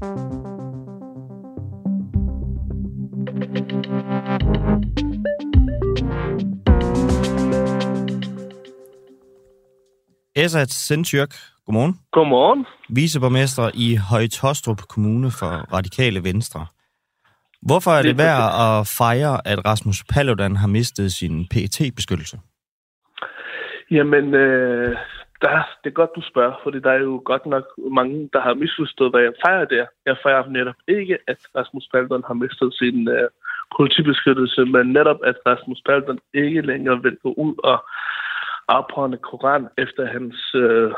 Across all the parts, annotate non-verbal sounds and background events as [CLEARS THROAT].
Esat Sentyrk, godmorgen. Godmorgen. Viceborgmester i Højtostrup Kommune for Radikale Venstre. Hvorfor er det værd at fejre, at Rasmus Paludan har mistet sin PET-beskyttelse? Jamen, øh, der, det er godt, du spørger, for der er jo godt nok mange, der har misforstået, hvad jeg fejrer der. Jeg fejrer netop ikke, at Rasmus Paludan har mistet sin øh, politibeskyttelse, men netop, at Rasmus Paludan ikke længere vil gå ud og afprøvende Koran efter hans øh,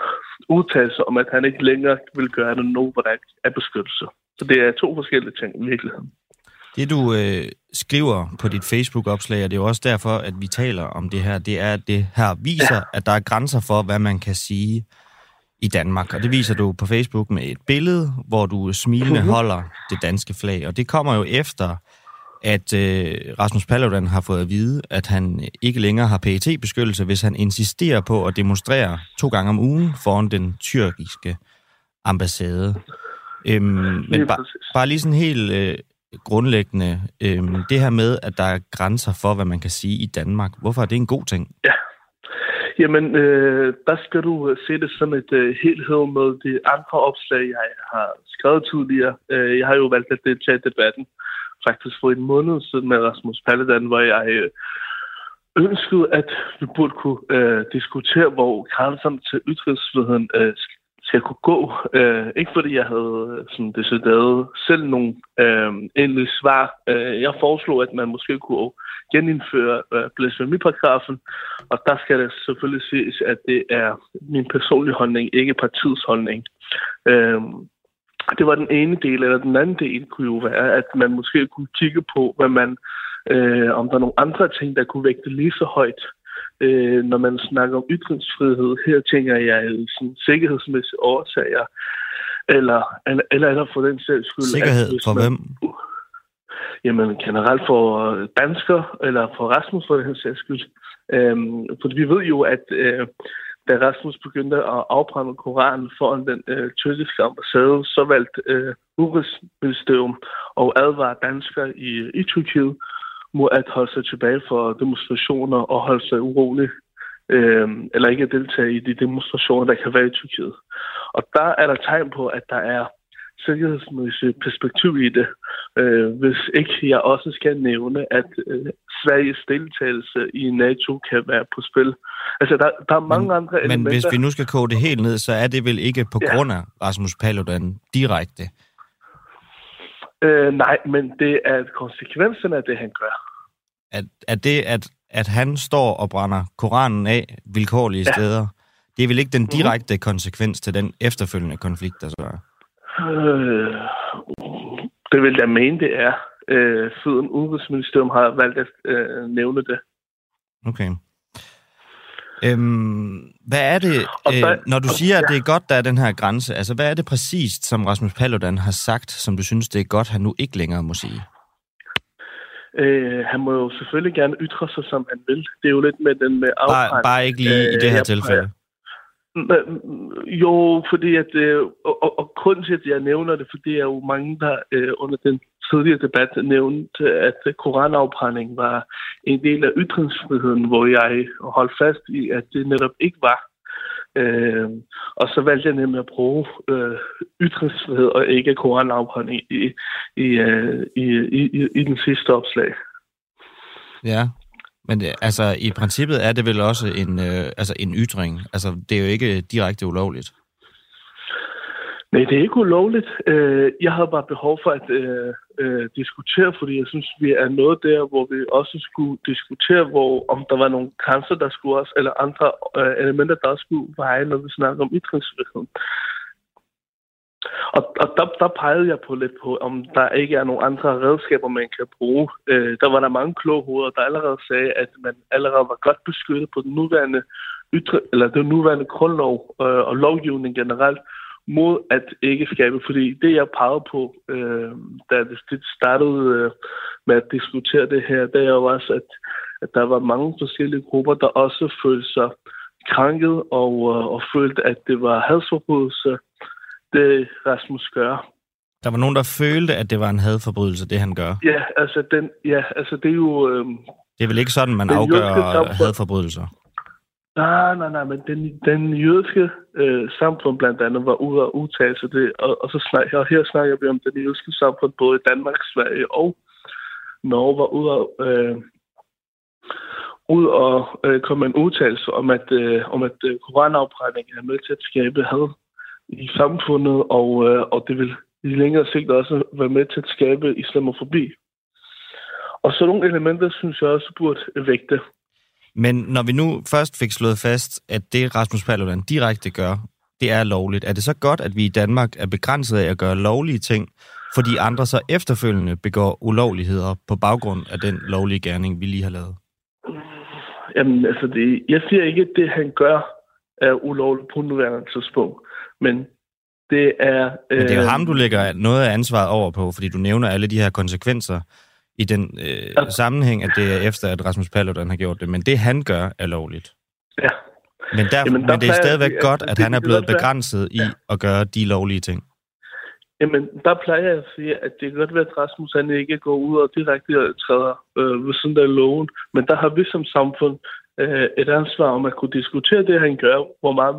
udtalelse om, at han ikke længere vil gøre det nu, hvor der er beskyttelse. Så det er to forskellige ting i virkeligheden. Det du øh, skriver på dit Facebook-opslag, og det er jo også derfor, at vi taler om det her, det er, at det her viser, ja. at der er grænser for, hvad man kan sige i Danmark. Og det viser du på Facebook med et billede, hvor du smilende mm-hmm. holder det danske flag. Og det kommer jo efter, at øh, Rasmus Paludan har fået at vide, at han ikke længere har pet beskyttelse hvis han insisterer på at demonstrere to gange om ugen foran den tyrkiske ambassade. Øhm, men ba- bare lige sådan helt øh, grundlæggende, øh, det her med, at der er grænser for, hvad man kan sige i Danmark. Hvorfor er det en god ting? Ja. Jamen, øh, der skal du øh, se det som et øh, helhed med de andre opslag, jeg har skrevet tidligere. Øh, jeg har jo valgt at deltage i debatten faktisk for en måned siden med Rasmus Paludan, hvor jeg øh, ønskede, at vi burde kunne øh, diskutere, hvor grænserne til ytringsfriheden øh, skal kunne gå. Øh, ikke fordi jeg havde sådan, det sådan, decideret selv nogle øh, endelige svar. Øh, jeg foreslog, at man måske kunne genindføre øh, blasfemiparagrafen, og der skal det selvfølgelig siges, at det er min personlige holdning, ikke partiets holdning. Øh, det var den ene del, eller den anden del kunne jo være, at man måske kunne kigge på, hvad man, øh, om der er nogle andre ting, der kunne vægte lige så højt øh, når man snakker om ytringsfrihed. Her tænker jeg sådan sikkerhedsmæssige årsager, eller, eller, eller, eller for den sags skyld... Sikkerhed at, for man, hvem? Jamen generelt for dansker, eller for Rasmus for den sags skyld. Øhm, for vi ved jo, at øh, da Rasmus begyndte at afbrænde Koranen foran den øh, tyrkiske ambassade, så valgte øh, Udenrigsministerium og advare danskere i, i Tyrkiet må at holde sig tilbage for demonstrationer og holde sig urolig, øh, eller ikke at deltage i de demonstrationer, der kan være i Tyrkiet. Og der er der tegn på, at der er sikkerhedsmæssigt perspektiv i det, øh, hvis ikke jeg også skal nævne, at øh, Sveriges deltagelse i NATO kan være på spil. Altså, der, der er mange men, andre elementer. Men hvis vi nu skal koge det helt ned, så er det vel ikke på ja. grund af Rasmus Paludan direkte? Øh, nej, men det er konsekvensen af det, han gør. At, at det, at, at han står og brænder Koranen af vilkårlige ja. steder, det er vel ikke den mhm. direkte mm. konsekvens til den efterfølgende konflikt, der så er? Øh, det vil jeg mene, det er, øh, siden Udenrigsministerium har valgt at øh, nævne det. Okay. Øhm, hvad er det, øh, når du siger, at det er godt, der er den her grænse, altså hvad er det præcist, som Rasmus Paludan har sagt, som du synes, det er godt, han nu ikke længere må sige? Øh, han må jo selvfølgelig gerne ytre sig, som han vil. Det er jo lidt med den med Bare, bare ikke lige øh, i det her tilfælde? Jo, fordi at, øh, og, og, og grunden til, at jeg nævner det, fordi der er jo mange, der øh, under den tidligere debat nævnt, at koranafbrænding var en del af ytringsfriheden, hvor jeg holdt fast i, at det netop ikke var. Øh, og så valgte jeg nemlig at bruge øh, ytringsfrihed og ikke koranafbrænding i, i, øh, i, i, i, i den sidste opslag. Ja, men øh, altså, i princippet er det vel også en, øh, altså, en ytring. Altså, det er jo ikke direkte ulovligt. Nej, det er ikke ulovligt. Øh, jeg havde bare behov for at øh, øh, diskutere, fordi jeg synes, vi er noget der, hvor vi også skulle diskutere, hvor om der var nogle grænser, der skulle også, eller andre øh, elementer, der også skulle veje, når vi snakker om ytringsfriheden. Og, og der, der pegede jeg på lidt på, om der ikke er nogle andre redskaber, man kan bruge. Øh, der var der mange kloge hoveder, der allerede sagde, at man allerede var godt beskyttet på den nuværende, ytre, eller den nuværende grundlov øh, og lovgivning generelt, mod at ikke skabe. Fordi det, jeg pegede på, øh, da det startede øh, med at diskutere det her, det er jo også, at, at der var mange forskellige grupper, der også følte sig krænket og, øh, og følte, at det var hadsforbrydelse, det Rasmus gør. Der var nogen, der følte, at det var en hadforbrydelse, det han gør. Ja, altså, den, ja, altså det er jo... Øh, det er vel ikke sådan, man afgør hadforbrydelser? Nej, nej, nej, men den, den jødiske øh, samfund blandt andet var ude og udtale sig det, og, og, så snak, og her snakker vi om den jødiske samfund både i Danmark, Sverige og Norge var ude og, øh, ud og øh, komme en udtalelse om, at, øh, om at øh, koranafbrænding er med til at skabe had i samfundet, og, øh, og det vil i længere sigt også være med til at skabe islamofobi. Og så nogle elementer, synes jeg også burde vægte. Men når vi nu først fik slået fast, at det Rasmus Paludan direkte gør, det er lovligt, er det så godt, at vi i Danmark er begrænset af at gøre lovlige ting, fordi andre så efterfølgende begår ulovligheder på baggrund af den lovlige gerning, vi lige har lavet? Jamen, altså, det, jeg siger ikke, at det, han gør, er ulovligt på nuværende tidspunkt. Men det er... Øh, Men det er jo ham, du lægger noget af ansvaret over på, fordi du nævner alle de her konsekvenser i den øh, ja. sammenhæng, at det er efter, at Rasmus Paludan har gjort det. Men det, han gør, er lovligt. Ja. Men, der, Jamen, der men det er stadigvæk jeg, godt, at det, han er blevet begrænset i at gøre de lovlige ting. Jamen, der plejer jeg at sige, at det kan godt være, at Rasmus han ikke går ud og direkte træder øh, ved siden af loven, men der har vi som samfund øh, et ansvar om at kunne diskutere det, han gør, hvor meget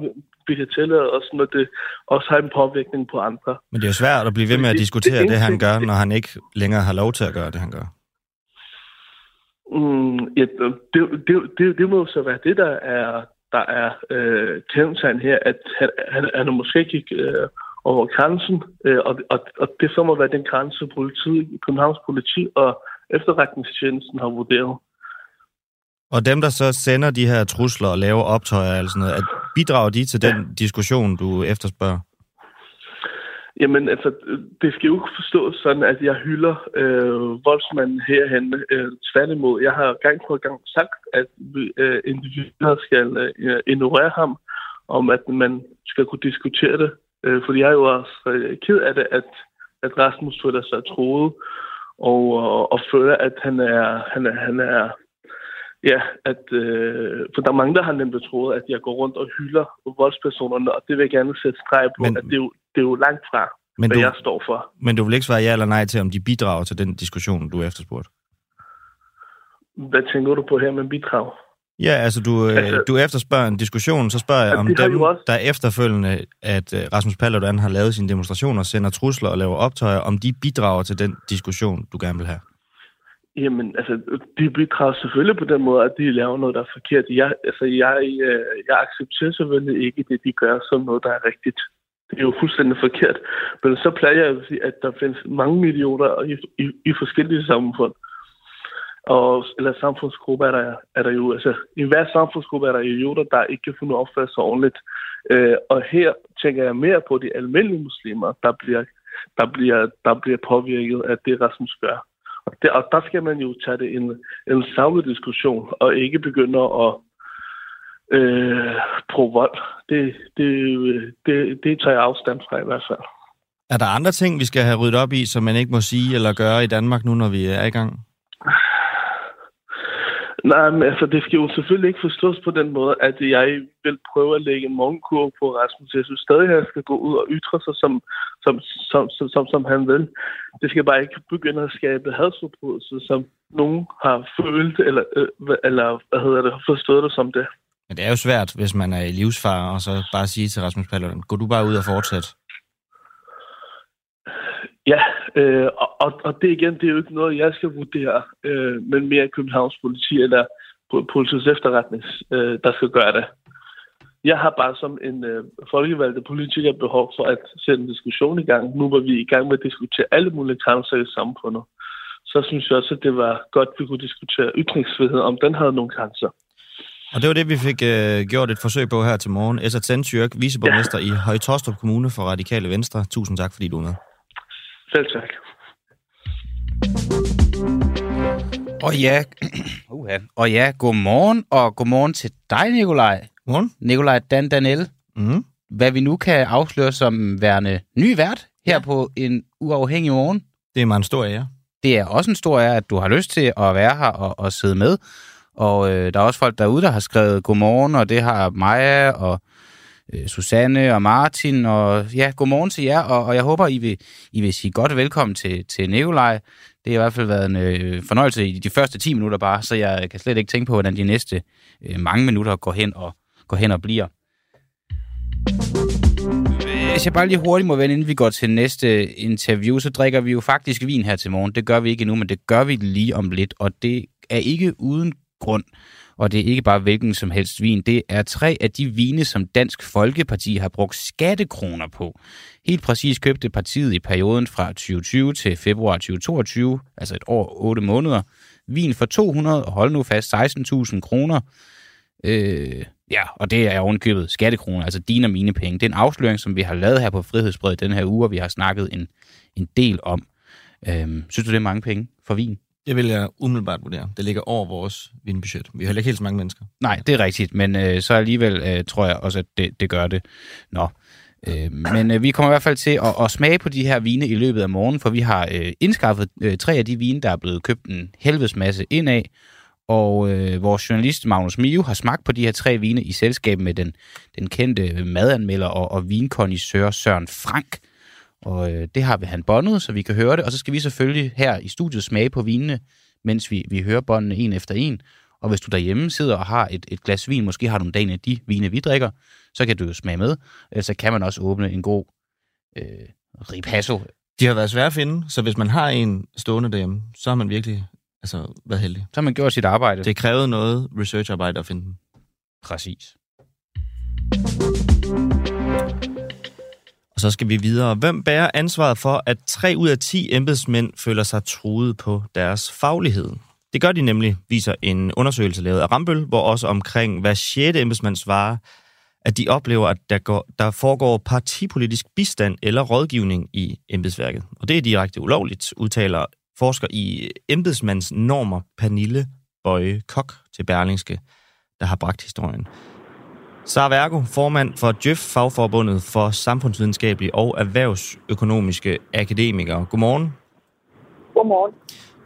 vi kan tillade os, når det også har en påvirkning på andre. Men det er jo svært at blive ved med at diskutere det, det, det han gør, når han ikke længere har lov til at gøre det, han gør. Mm, ja, det, det, det, det må så være det, der er, der er øh, kendetegn her, at han, han, han måske gik øh, over grænsen, øh, og, og, og det så må være den grænse, politiet, Københavns politi og efterretningstjenesten har vurderet. Og dem, der så sender de her trusler og laver optøjer og sådan noget, at bidrager de til den ja. diskussion, du efterspørger? Jamen, altså, det skal jo ikke forstås sådan, at jeg hylder øh, voldsmanden herhen. Øh, tværtimod, jeg har gang på gang sagt, at øh, individer skal øh, ignorere ham, om at man skal kunne diskutere det. Øh, fordi jeg er jo også øh, ked af det, at, at Rasmus føler sig troet, og, og, og føler, at han er, han er, han er Ja, at, øh, for der er mange, der har nemt troet, at jeg går rundt og hylder voldspersonerne, og det vil jeg gerne sætte streg på, men, at det er, jo, det er jo langt fra, men hvad du, jeg står for. Men du vil ikke svare ja eller nej til, om de bidrager til den diskussion, du efterspurgt? Hvad tænker du på her med bidrag? Ja, altså du, øh, altså, du efterspørger en diskussion, så spørger jeg om dem, også... der efterfølgende, at øh, Rasmus Paludan har lavet sine demonstrationer, sender trusler og laver optøjer, om de bidrager til den diskussion, du gerne vil have. Jamen, altså, de bidrager selvfølgelig på den måde, at de laver noget, der er forkert. Jeg, altså, jeg, øh, jeg accepterer selvfølgelig ikke det, de gør, som noget, der er rigtigt. Det er jo fuldstændig forkert. Men så plejer jeg at sige, at der findes mange millioner i, i, i forskellige samfund. Og, eller samfundsgrupper er der, er der jo, altså i hver samfundsgruppe er der idioter, der ikke kan finde opføre sig ordentligt. Øh, og her tænker jeg mere på de almindelige muslimer, der bliver, der bliver, der bliver påvirket af det, Rasmus gør. Det, og der skal man jo tage det en, en savlig diskussion, og ikke begynde at øh, bruge vold. Det, det, det, det tager jeg afstand fra i hvert fald. Er der andre ting, vi skal have ryddet op i, som man ikke må sige eller gøre i Danmark nu, når vi er i gang? Nej, men altså, det skal jo selvfølgelig ikke forstås på den måde, at jeg vil prøve at lægge en morgenkurve på Rasmus. Jeg synes stadig, at han skal gå ud og ytre sig, som, som, som, som, som, som han vil. Det skal bare ikke begynde at skabe hadsforbrydelser, som nogen har følt, eller, øh, eller hvad hedder det, forstået det som det. Men det er jo svært, hvis man er i livsfare, og så bare sige til Rasmus Paludan, gå du bare ud og fortsæt. Ja, øh, og, og det igen, det er jo ikke noget, jeg skal vurdere, øh, men mere Københavns politi eller politiets efterretning, øh, der skal gøre det. Jeg har bare som en øh, folkevalgte politiker behov for at sætte en diskussion i gang, nu hvor vi i gang med at diskutere alle mulige grænser i samfundet. Så synes jeg også, at det var godt, at vi kunne diskutere ytringsfrihed, om den havde nogle grænser. Og det var det, vi fik øh, gjort et forsøg på her til morgen. Esat Sendtjørk, viceborgmester ja. i Høje Kommune for Radikale Venstre. Tusind tak, fordi du er med. Selv tak. Og ja, [CLEARS THROAT] uh-huh. og ja, godmorgen, og godmorgen til dig, Nikolaj. Godmorgen. Nikolaj Dan Danel. Mm. Hvad vi nu kan afsløre som værende ny vært her ja. på en uafhængig morgen. Det er mig en stor ære. Det er også en stor ære, at du har lyst til at være her og, og sidde med. Og øh, der er også folk derude, der har skrevet godmorgen, og det har Maja og øh, Susanne og Martin, og ja, godmorgen til jer, og, og jeg håber, I vil, I vil sige godt velkommen til, til Nikolaj. Det har i hvert fald været en øh, fornøjelse i de første 10 minutter bare, så jeg kan slet ikke tænke på, hvordan de næste øh, mange minutter går hen og, går hen og bliver. Hvis jeg bare lige hurtigt må vende, inden vi går til næste interview, så drikker vi jo faktisk vin her til morgen. Det gør vi ikke endnu, men det gør vi lige om lidt, og det er ikke uden grund. Og det er ikke bare hvilken som helst vin. Det er tre af de vine, som Dansk Folkeparti har brugt skattekroner på. Helt præcis købte partiet i perioden fra 2020 til februar 2022, altså et år og otte måneder, vin for 200, og hold nu fast, 16.000 kroner. Øh, ja, og det er ovenkøbet skattekroner, altså dine og mine penge. Det er en afsløring, som vi har lavet her på Frihedsbredet den her uge, og vi har snakket en, en del om. Øh, synes du, det er mange penge for vin? Det vil jeg umiddelbart vurdere. Det ligger over vores vinbudget. Vi har heller ikke helt så mange mennesker. Nej, det er rigtigt, men øh, så alligevel øh, tror jeg også, at det, det gør det. Nå. Øh, men øh, vi kommer i hvert fald til at, at smage på de her vine i løbet af morgen, for vi har øh, indskaffet øh, tre af de vine, der er blevet købt en helvedes masse ind af, og øh, vores journalist Magnus Miu har smagt på de her tre vine i selskab med den, den kendte madanmelder og, og vinkondisør Søren Frank. Og øh, det har vi han båndet, så vi kan høre det. Og så skal vi selvfølgelig her i studiet smage på vinene, mens vi, vi hører båndene en efter en. Og hvis du derhjemme sidder og har et, et glas vin, måske har du en af de vine, vi drikker, så kan du jo smage med. Så kan man også åbne en god øh, ripasso. De har været svære at finde, så hvis man har en stående derhjemme, så har man virkelig altså, været heldig. Så har man gjort sit arbejde. Det krævede noget researcharbejde at finde den. Præcis. Og så skal vi videre. Hvem bærer ansvaret for, at 3 ud af 10 embedsmænd føler sig truet på deres faglighed? Det gør de nemlig, viser en undersøgelse lavet af Rambøl, hvor også omkring hver 6. embedsmand svarer, at de oplever, at der, går, der foregår partipolitisk bistand eller rådgivning i embedsværket. Og det er direkte ulovligt, udtaler forsker i embedsmandsnormer Pernille Bøje Kok til Berlingske, der har bragt historien. Sara Vergo, formand for Djøf, fagforbundet for samfundsvidenskabelige og erhvervsøkonomiske akademikere. Godmorgen. Godmorgen.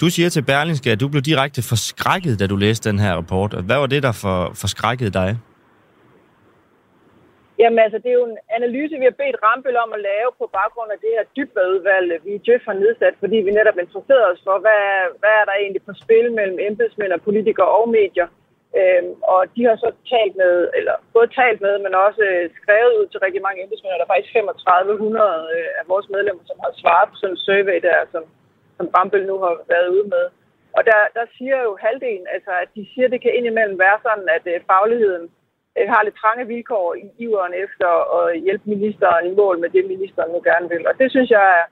Du siger til Berlingske, at du blev direkte forskrækket, da du læste den her rapport. Hvad var det, der for, forskrækkede dig? Jamen altså, det er jo en analyse, vi har bedt Rambøl om at lave på baggrund af det her dybdeudvalg, vi i Djøf har nedsat, fordi vi netop interesserede os for, hvad, hvad er der egentlig på spil mellem embedsmænd og politikere og medier. Øhm, og de har så talt med, eller både talt med, men også øh, skrevet ud til rigtig mange embedsmænd, og der er faktisk 3500 øh, af vores medlemmer, som har svaret på sådan en survey der, som, som Rambøl nu har været ude med. Og der, der siger jo halvdelen, altså at de siger, at det kan indimellem være sådan, at øh, fagligheden øh, har lidt trange vilkår i iveren efter at hjælpe ministeren i mål med det, ministeren nu gerne vil. Og det synes jeg er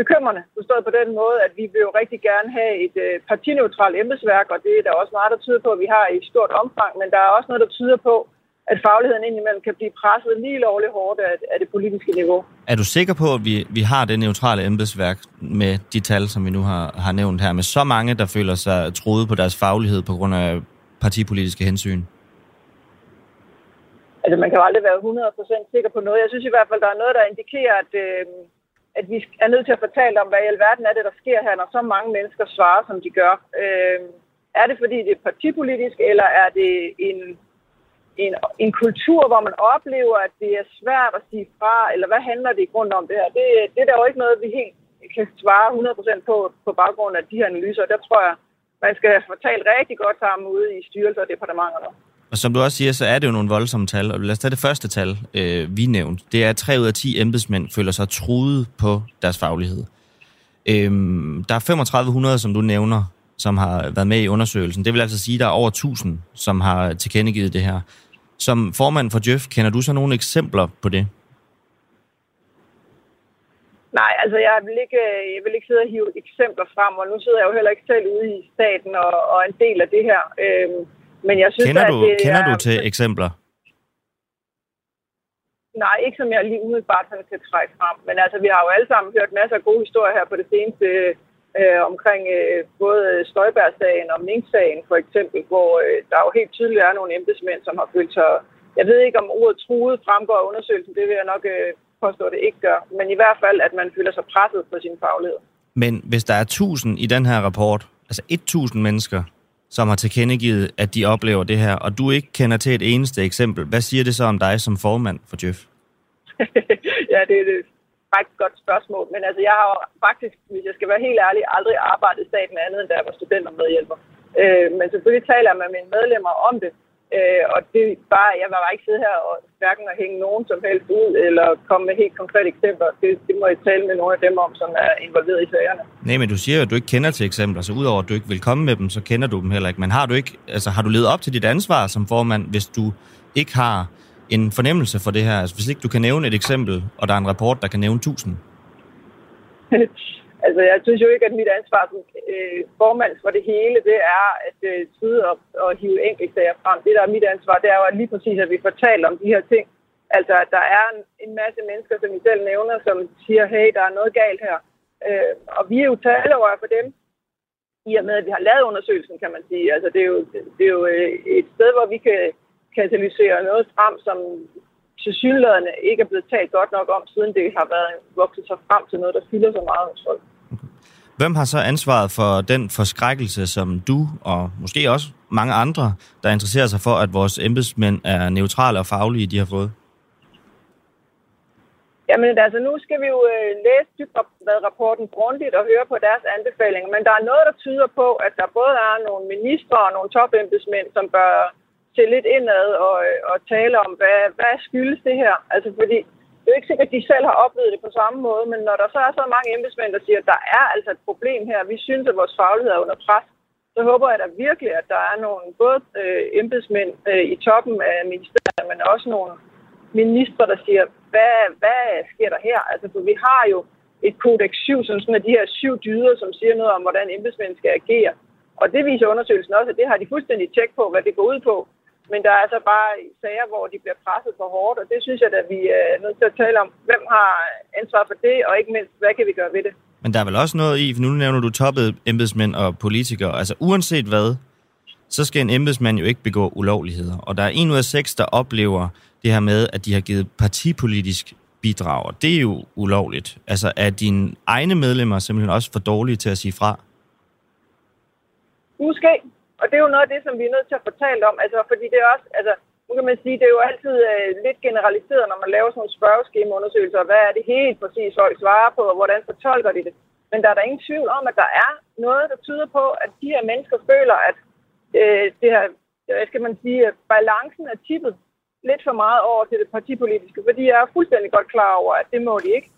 bekymrende, forstået på den måde, at vi vil jo rigtig gerne have et øh, partineutralt embedsværk, og det er der også meget, der tyder på, at vi har i stort omfang, men der er også noget, der tyder på, at fagligheden indimellem kan blive presset lige lovligt hårdt af, af det politiske niveau. Er du sikker på, at vi, vi har det neutrale embedsværk med de tal, som vi nu har, har nævnt her, med så mange, der føler sig troet på deres faglighed på grund af partipolitiske hensyn? Altså, man kan jo aldrig være 100% sikker på noget. Jeg synes i hvert fald, der er noget, der indikerer, at, øh, at vi er nødt til at fortælle om, hvad i alverden er det, der sker her, når så mange mennesker svarer, som de gør. Øh, er det, fordi det er partipolitisk, eller er det en, en, en kultur, hvor man oplever, at det er svært at sige fra, eller hvad handler det i grunden om det her? Det, det er der jo ikke noget, vi helt kan svare 100% på, på baggrund af de her analyser. Der tror jeg, man skal have fortalt rigtig godt sammen ude i styrelser og departementer. Og som du også siger, så er det jo nogle voldsomme tal. Og lad os tage det første tal, øh, vi nævnte. Det er, at 3 ud af 10 embedsmænd føler sig truet på deres faglighed. Øhm, der er 3500, som du nævner, som har været med i undersøgelsen. Det vil altså sige, at der er over 1000, som har tilkendegivet det her. Som formand for Djøf, kender du så nogle eksempler på det? Nej, altså jeg vil ikke, øh, jeg vil ikke sidde og hive eksempler frem, og nu sidder jeg jo heller ikke selv ude i staten og, og en del af det her. Øhm, men jeg synes, kender du, at det kender er, du til eksempler? Nej, ikke som jeg lige umiddelbart sådan kan trække frem. Men altså, vi har jo alle sammen hørt masser af gode historier her på det seneste øh, omkring øh, både Støjbær-sagen og Mink-sagen for eksempel, hvor øh, der jo helt tydeligt er nogle embedsmænd, som har følt sig... Jeg ved ikke, om ordet truet fremgår af undersøgelsen, det vil jeg nok øh, påstå, at det ikke gør. Men i hvert fald, at man føler sig presset på sin faglighed. Men hvis der er 1000 i den her rapport, altså 1000 mennesker, som har tilkendegivet, at de oplever det her, og du ikke kender til et eneste eksempel. Hvad siger det så om dig som formand for Jeff? [LAUGHS] ja, det er et faktisk godt spørgsmål. Men altså, jeg har faktisk, hvis jeg skal være helt ærlig, aldrig arbejdet i staten andet, end da jeg var studentermedhjælper. Øh, men selvfølgelig taler jeg med mine medlemmer om det. Øh, og det bare, jeg var bare ikke sidde her og hverken at hænge nogen som helst ud, eller komme med helt konkrete eksempler. Det, det må jeg tale med nogle af dem om, som er involveret i sagerne. Nej, men du siger jo, at du ikke kender til eksempler, så udover at du ikke vil komme med dem, så kender du dem heller ikke. Men har du ikke, altså har du levet op til dit ansvar som formand, hvis du ikke har en fornemmelse for det her? Altså hvis ikke du kan nævne et eksempel, og der er en rapport, der kan nævne tusind? [LAUGHS] Altså, jeg synes jo ikke, at mit ansvar som øh, formand for det hele, det er at øh, sidde og, og hive enkeltsager frem. Det, der er mit ansvar, det er jo at lige præcis, at vi fortæller om de her ting. Altså, at der er en, en masse mennesker, som I selv nævner, som siger, hey, der er noget galt her. Øh, og vi er jo talerøjer for dem, i og med, at vi har lavet undersøgelsen, kan man sige. Altså, det er jo, det er jo øh, et sted, hvor vi kan katalysere noget frem, som tilsyneladende ikke er blevet talt godt nok om, siden det har været vokset sig frem til noget, der fylder så meget hos folk. Hvem har så ansvaret for den forskrækkelse, som du og måske også mange andre, der interesserer sig for, at vores embedsmænd er neutrale og faglige, de har fået? Jamen altså, nu skal vi jo øh, læse Dybvad-rapporten grundigt og høre på deres anbefalinger, men der er noget, der tyder på, at der både er nogle ministre og nogle topembedsmænd, som bør se lidt indad og, øh, og tale om, hvad, hvad skyldes det her? Altså, fordi det er jo ikke sikkert, at de selv har oplevet det på samme måde, men når der så er så mange embedsmænd, der siger, at der er altså et problem her, vi synes, at vores faglighed er under pres, så håber jeg da virkelig, at der er nogle både øh, embedsmænd øh, i toppen af ministeriet, men også nogle ministre, der siger, hvad, hvad sker der her? Altså, for vi har jo et kodex 7, som sådan af de her syv dyder, som siger noget om, hvordan embedsmænd skal agere. Og det viser undersøgelsen også, at det har de fuldstændig tjek på, hvad det går ud på. Men der er altså bare sager, hvor de bliver presset for hårdt, og det synes jeg, at vi er nødt til at tale om, hvem har ansvar for det, og ikke mindst, hvad kan vi gøre ved det. Men der er vel også noget i, for nu nævner du toppet embedsmænd og politikere. Altså uanset hvad, så skal en embedsmand jo ikke begå ulovligheder. Og der er en ud af seks, der oplever det her med, at de har givet partipolitisk bidrag, og det er jo ulovligt. Altså er dine egne medlemmer simpelthen også for dårlige til at sige fra? Måske. Og det er jo noget af det, som vi er nødt til at fortælle om. Altså, fordi det er også, altså, nu kan man sige, det er jo altid øh, lidt generaliseret, når man laver sådan nogle spørgeskemaundersøgelser. Hvad er det helt præcis, folk svarer på, og hvordan fortolker de det? Men der er der ingen tvivl om, at der er noget, der tyder på, at de her mennesker føler, at øh, det her, hvad skal man sige, balancen er tippet lidt for meget over til det partipolitiske, fordi jeg er fuldstændig godt klar over, at det må de ikke.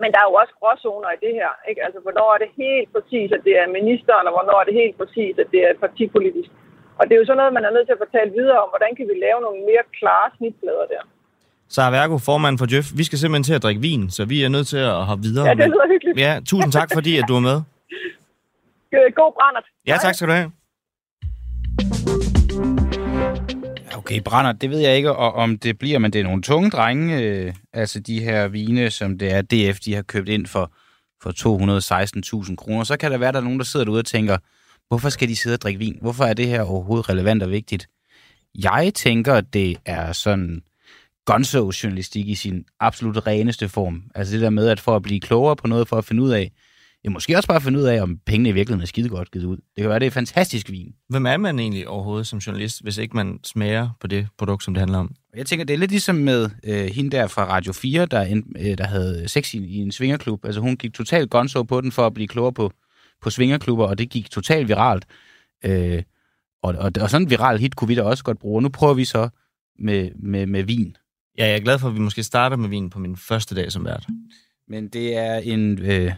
Men der er jo også gråzoner i det her. Ikke? Altså, hvornår er det helt præcis, at det er ministeren, og hvornår er det helt præcis, at det er partipolitisk. Og det er jo sådan noget, man er nødt til at fortælle videre om, hvordan kan vi lave nogle mere klare snitflader der. Så er Værgo, formand for Jeff. Vi skal simpelthen til at drikke vin, så vi er nødt til at have videre. Ja, det lyder hyggeligt. Ja, tusind tak, fordi at du er med. [LAUGHS] God brændert. Ja, tak skal du have. Okay, brænder, det ved jeg ikke, og om det bliver, men det er nogle tunge drenge, øh, altså de her vine, som det er DF, de har købt ind for, for 216.000 kroner. Så kan der være, der er nogen, der sidder derude og tænker, hvorfor skal de sidde og drikke vin? Hvorfor er det her overhovedet relevant og vigtigt? Jeg tænker, at det er sådan gonzo-journalistik i sin absolut reneste form. Altså det der med, at for at blive klogere på noget, for at finde ud af, Ja, måske også bare finde ud af, om pengene i virkeligheden er skide godt givet ud. Det kan være, det er fantastisk vin. Hvem er man egentlig overhovedet som journalist, hvis ikke man smager på det produkt, som det handler om? Jeg tænker, det er lidt ligesom med øh, hende der fra Radio 4, der, en, øh, der havde sex i, i en svingerklub. Altså hun gik totalt gonzo på den for at blive klogere på, på svingerklubber, og det gik totalt viralt. Øh, og, og, og sådan en viral hit kunne vi da også godt bruge. Nu prøver vi så med, med, med vin. Ja, jeg er glad for, at vi måske starter med vin på min første dag som vært. Men det er en øh,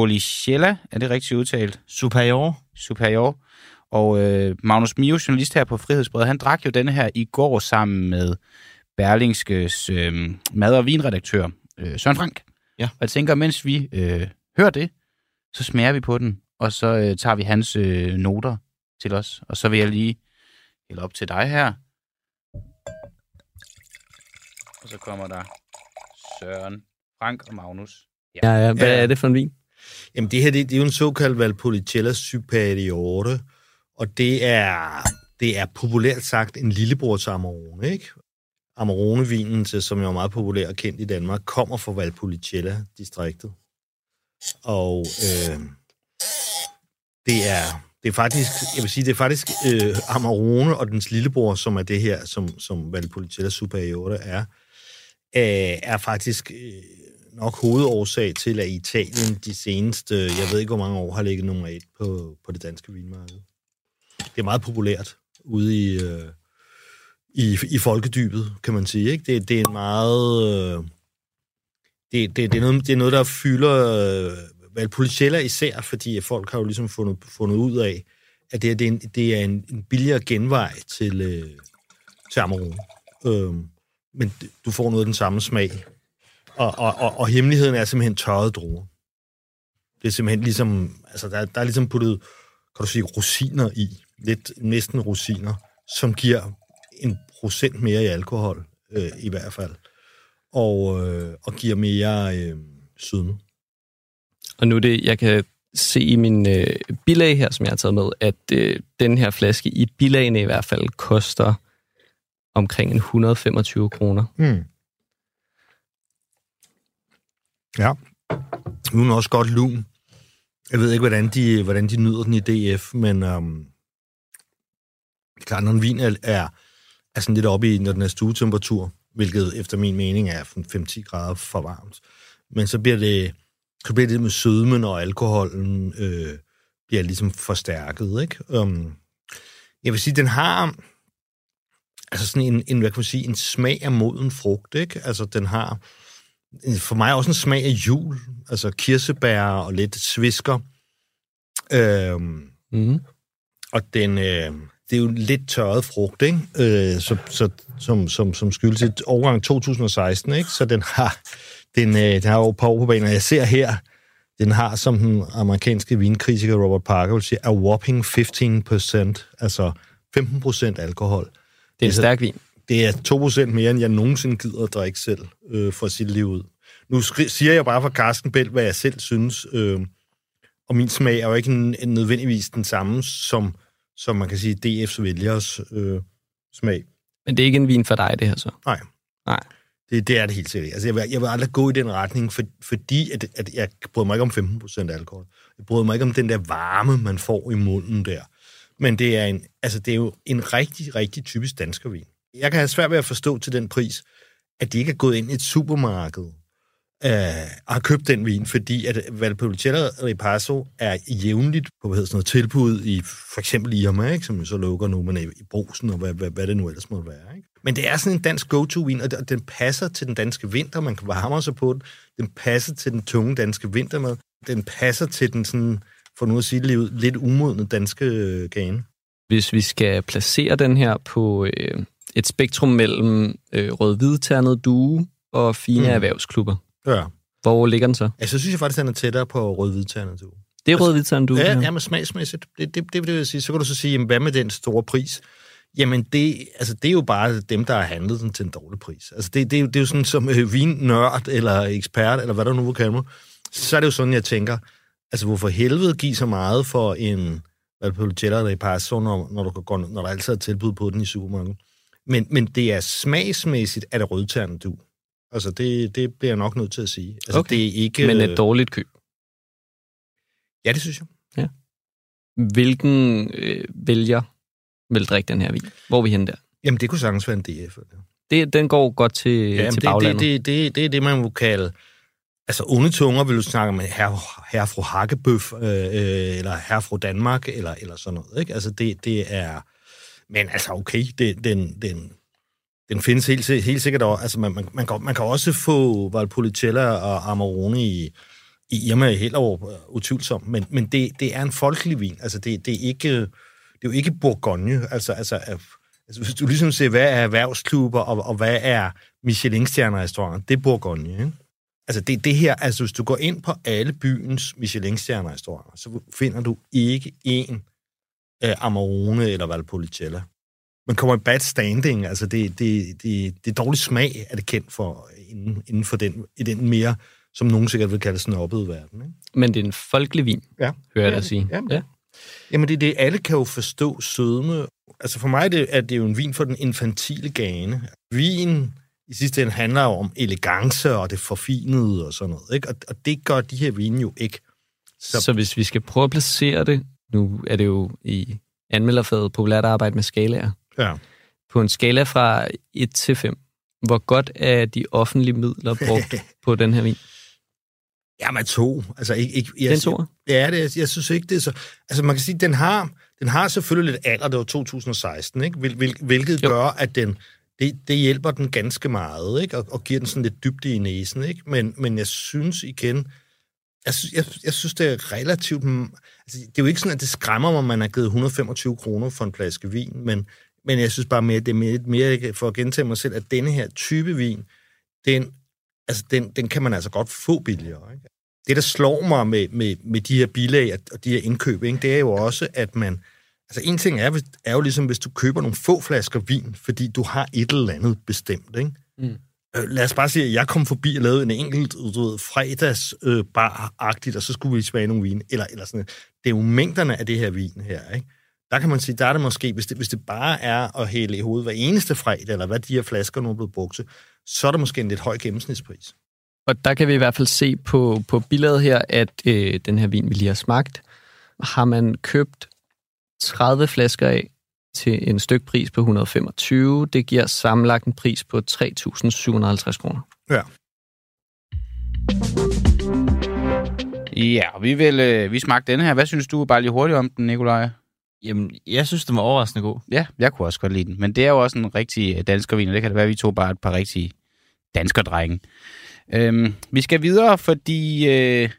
Valpolicella, er det rigtigt udtalt? Superior. Superior. Og øh, Magnus Mio, journalist her på Frihedsbredet, han drak jo denne her i går sammen med Berlingskes øh, mad- og vinredaktør øh, Søren Frank. Ja. Og jeg tænker, mens vi øh, hører det, så smager vi på den, og så øh, tager vi hans øh, noter til os. Og så vil jeg lige hælde op til dig her. Og så kommer der Søren Frank og Magnus. Ja, ja. Hvad Ja. er det for en vin? Jamen det her, det, det er jo en såkaldt Valpolicella Superiore, og det er, det er populært sagt en lillebror til Amarone, ikke? Amarone-vinen, som jo er meget populær og kendt i Danmark, kommer fra Valpolicella-distriktet. Og øh, det, er, det er faktisk, jeg vil sige, det er faktisk øh, Amarone og dens lillebror, som er det her, som, som Valpolicella Superiore er, øh, er faktisk øh, nok hovedårsag til, at Italien de seneste, jeg ved ikke hvor mange år, har ligget nummer et på, på det danske vinmarked. Det er meget populært ude i, øh, i, i folkedybet, kan man sige. Ikke? Det, det er en meget... Øh, det, det, det, er noget, det er noget, der fylder øh, Valpolicella især, fordi folk har jo ligesom fundet, fundet ud af, at det, det er en, det er en, en billigere genvej til, øh, til Amarone. Øh, men du får noget af den samme smag. Og, og, og, og hemmeligheden er simpelthen tørrede druer. Det er simpelthen ligesom, altså der, der er ligesom puttet, kan du sige, rosiner i. Lidt næsten rosiner, som giver en procent mere i alkohol, øh, i hvert fald. Og, øh, og giver mere øh, sødme. Og nu det, jeg kan se i min øh, bilag her, som jeg har taget med, at øh, den her flaske i bilagene i hvert fald koster omkring 125 kroner. Mm. Ja. Hun er også godt lun. Jeg ved ikke, hvordan de, hvordan de nyder den i DF, men um, klart, når en vin er, er, er sådan lidt oppe i, når den er stuetemperatur, hvilket efter min mening er 5-10 grader for varmt, men så bliver det, så bliver det med sødmen og alkoholen øh, bliver ligesom forstærket, ikke? Um, jeg vil sige, den har altså sådan en, en, hvad kan man sige, en smag af moden frugt, ikke? Altså, den har for mig også en smag af jul, altså kirsebær og lidt svisker. Øhm, mm. Og den, øh, det er jo lidt tørret frugt, ikke? Øh, så, så, som, som, som skyldes et overgang 2016, ikke? Så den har, den, øh, den har jo et par år på banen, og jeg ser her, den har, som den amerikanske vinkritiker Robert Parker vil sige, a whopping 15%, altså 15% alkohol. Det er en Altså, stærk vin. Det er 2% mere, end jeg nogensinde gider at drikke selv øh, for sit liv ud. Nu siger jeg bare for Carsten Bell, hvad jeg selv synes, øh, og min smag er jo ikke en, en nødvendigvis den samme, som, som man kan sige DF's vælgers øh, smag. Men det er ikke en vin for dig, det her så. Nej. Nej. Det, det er det helt sikkert. Altså, jeg, vil, jeg vil aldrig gå i den retning, for, fordi at, at jeg bryder mig ikke om 15% alkohol. Jeg bryder mig ikke om den der varme, man får i munden der. Men det er, en, altså, det er jo en rigtig, rigtig typisk danskervin. Jeg kan have svært ved at forstå til den pris, at de ikke er gået ind i et supermarked øh, og har købt den vin, fordi at Valpolicella Ripasso er jævnligt på hvad hedder sådan noget, tilbud i for eksempel Irma, ikke, som så lukker nu, men i brusen og hvad, hvad, hvad det nu ellers må være. Ikke? Men det er sådan en dansk go-to-vin, og den passer til den danske vinter. Man kan varme sig på den. Den passer til den tunge danske vintermad. Den passer til den sådan, for nu at sige det lige ud, lidt umodne danske øh, gane. Hvis vi skal placere den her på øh, et spektrum mellem øh, rød-hvidternet due og fine Mm. erhvervsklubber, Ja. hvor ligger den så? Altså, så synes jeg faktisk, at den er tættere på rød-hvidternet, du. Det er rød-hvidternet due. Ja, det ja, men smagsmæssigt, det, det, det vil jeg sige. Så kan du så sige, jamen, hvad med den store pris? Jamen, det, altså, det er jo bare dem, der har handlet den til en dårlig pris. Altså, det, det, er, jo, det er jo sådan, som øh, vinnørd eller ekspert, eller hvad der nu vil kalde mig, så er det jo sådan, jeg tænker, altså, hvorfor helvede give så meget for en Valpolicella Ripasso, når, når, du kan gå, når der altid er tilbud på den i supermarkedet? Men, men det er smagsmæssigt, at det rødternet du. Altså, det, det bliver jeg nok nødt til at sige. Altså, Okay. det er ikke... Men et dårligt køb. Ja, det synes jeg. Hvilken øh, vælger vil drikke den her vin? Hvor er vi henne der? Jamen, det kunne sagtens være en DF. Det, den går godt til, Jamen, til det, baglandet. det, det, det, det er det, man må kalde... Altså, onde tunger vil du snakke med herre, herre fru Hakkebøf, øh, øh, eller herre fru Danmark, eller, eller sådan noget, ikke? Altså, det, det er... Men altså, okay, det, den, den, den findes helt, helt sikkert også. Altså, man, man, man, kan, man kan også få Valpolicella og Amarone i, i Irma i Hellerup, øh, utvivlsomt, men, men det, det er en folkelig vin. Altså, det, det, er ikke, det er jo ikke Bourgogne. Altså, altså, øh, altså, hvis du ligesom ser, hvad er erhvervsklubber, og, og hvad er Michelin-stjerner-restauranter, det er Bourgogne, ikke? Altså, det, det her, altså, hvis du går ind på alle byens Michelin-stjerner-restauranter, så finder du ikke én øh, Amarone eller Valpolicella. Man kommer i bad standing, altså det, det, det, det er dårlig smag, er det kendt for inden, inden for den, i den mere, som nogen sikkert vil kalde snobbede verden. Ikke? Men det er en folkelig vin, Ja. hører jeg dig sige. ja. ja. Jamen det er det, alle kan jo forstå sødme. Altså for mig er det, er det jo en vin for den infantile gane. Vin i sidste ende handler jo om elegance og det forfinede og sådan noget. Ikke? Og, og det gør de her vine jo ikke. Så, så hvis vi skal prøve at placere det nu er det jo i anmelderfaget populært at arbejde med skalaer. Ja. På en skala fra 1 til 5, hvor godt er de offentlige midler [LAUGHS] brugt på den her vin? Jamen to. Altså, ikke, ikke, jeg, Den toer? Ja, det, jeg, jeg synes ikke, det er så... Altså, man kan sige, den har, den har selvfølgelig lidt alder, det var 2016, ikke? Hvil, hvil, hvilket Jo. gør, at den, det, det hjælper den ganske meget, ikke? Og, og giver den sådan lidt dybde i næsen, ikke? Men, men jeg synes igen, jeg, jeg, jeg synes, det er relativt... Altså, det er jo ikke sådan, at det skræmmer mig, at man har givet 125 kroner for en flaske vin, men, men jeg synes bare mere, det er mere, mere for at gentage mig selv, at denne her type vin, den, altså, den, den kan man altså godt få billigere, ikke? det, der slår mig med, med, med de her bilag og de her indkøb, ikke, det er jo også, at man... Altså, en ting er, er jo ligesom, hvis du køber nogle få flasker vin, fordi du har et eller andet bestemt, ikke? Mm. Øh, lad os bare sige, at jeg kom forbi og lavede en enkelt, du ved, fredags øh, bar-agtigt, og så skulle vi smage nogle vin, eller, eller sådan noget. Det er jo mængderne af det her vin her, ikke? Der kan man sige, der er det måske, hvis det, hvis det bare er at hælde i hovedet hver eneste fredag, eller hvad de her flasker nu er blevet brugt til, så er der måske en lidt høj gennemsnitspris. Og der kan vi i hvert fald se på, på billedet her, at øh, den her vin, vi lige har smagt, har man købt 30 flasker af til en stykpris på 125. Det giver sammenlagt en pris på 3.750 kroner. Ja. Ja, vi vil øh, vi smagte den her. Hvad synes du bare lige hurtigt om den, Nikolaj? Jamen, jeg synes, den var overraskende god. Ja, jeg kunne også godt lide den. Men det er jo også en rigtig øh, danskervin, og det kan det være, at vi to bare et par rigtige danskerdrenge. Øhm, vi skal videre, fordi øh,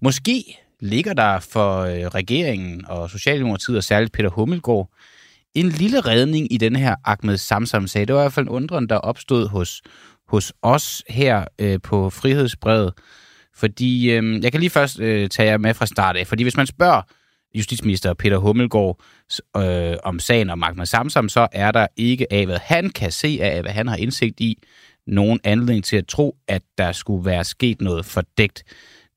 måske ligger der for øh, regeringen og Socialdemokratiet, og særligt Peter Hummelgaard, en lille redning i den her Ahmed Samsam-sag. Det var i hvert fald en undren, der opstod hos, hos os her øh, på Frihedsbrevet. Fordi øh, jeg kan lige først øh, tage jer med fra start af. Fordi hvis man spørger justitsminister Peter Hummelgaard øh, om sagen om Ahmed Samsam, så er der ikke af, hvad han kan se af, hvad han har indsigt i, nogen anledning til at tro, at der skulle være sket noget fordækt.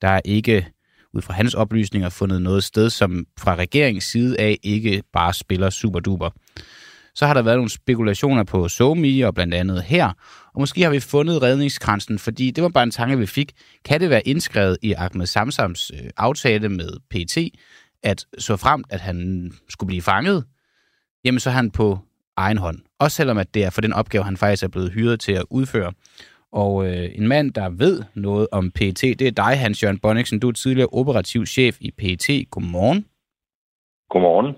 Der er ikke, ud fra hans oplysninger, fundet noget sted, som fra regeringens side af ikke bare spiller superduper. Så har der været nogle spekulationer på SoMe og blandt andet her, og måske har vi fundet redningskransen, fordi det var bare en tanke, vi fik. Kan det være indskrevet i Ahmed Samsams øh, aftale med PT, at så fremt, at han skulle blive fanget, jamen så er han på egen hånd. Også selvom at det er for den opgave, han faktisk er blevet hyret til at udføre. Og øh, en mand, der ved noget om PET, det er dig, Hans Jørgen Bonniksen. Du er tidligere operativ chef i PET. Godmorgen. Godmorgen.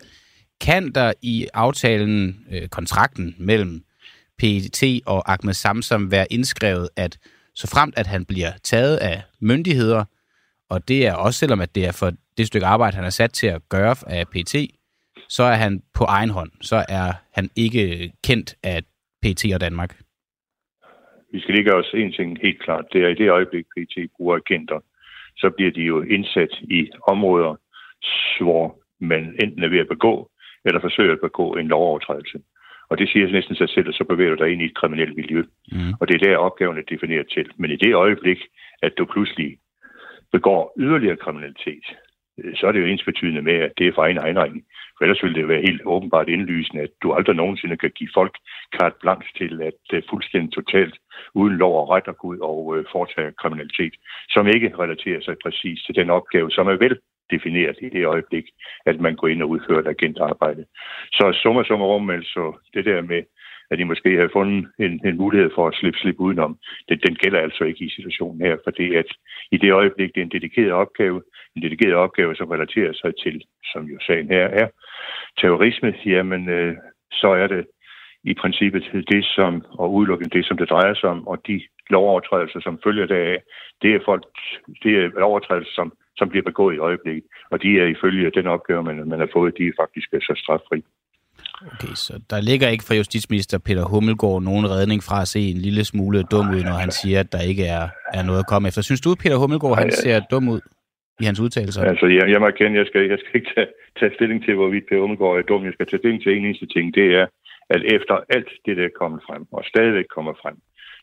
Kan der i aftalen, øh, kontrakten mellem PET og Ahmed Samsam være indskrevet, at så fremt at han bliver taget af myndigheder, og det er også selvom at det er for det stykke arbejde, han er sat til at gøre af PET, så er han på egen hånd. Så er han ikke kendt af PET og Danmark. Vi skal lige gøre os en ting helt klart. Det er i det øjeblik, PT bruger agenter, så bliver de jo indsat i områder, hvor man enten er ved at begå, eller forsøger at begå en lovovertrædelse. Og det siger næsten sig selv, at så bevæger du dig ind i et kriminelt miljø. Mm. Og det er der opgaven er defineret til. Men i det øjeblik, at du pludselig begår yderligere kriminalitet, Øh, så er det jo ens betydende med, at det er for egen egen For ellers ville det være helt åbenbart indlysende, at du aldrig nogensinde kan give folk carte blanche til at øh, fuldstændig totalt uden lov og ret at gå ud og øh, foretage kriminalitet, som ikke relaterer sig præcis til den opgave, som er vel defineret i det øjeblik, at man går ind og udfører et agentarbejde. Så summa summarum, altså det der med, at de måske har fundet en, en mulighed for at slippe, slippe udenom, den, den gælder altså ikke i situationen her, fordi at i det øjeblik, det er en dedikeret opgave, en dedikeret opgave, som relaterer sig til, som jo sagen her er, terrorisme, jamen øh, så er det i princippet det, som, og udelukkende det, som det drejer sig om, og de lovovertrædelser, som følger deraf, det er folk, det er overtrædelser, som, som bliver begået i øjeblikket, og de er ifølge den opgave, man, man har fået, de er faktisk øh, så straffri. Okay, så der ligger ikke fra justitsminister Peter Hummelgaard nogen redning fra at se en lille smule dum ud, når han siger, at der ikke er, er noget at komme efter. Synes du, Peter Hummelgaard, han ser dum ud i hans udtalelser? Altså, jeg, jeg må erkende, jeg skal, jeg skal ikke tage, tage stilling til, hvorvidt Per Ummelgaard er dum. Jeg skal tage stilling til en eneste ting. Det er, at efter alt det, der er kommet frem, og stadigvæk kommer frem,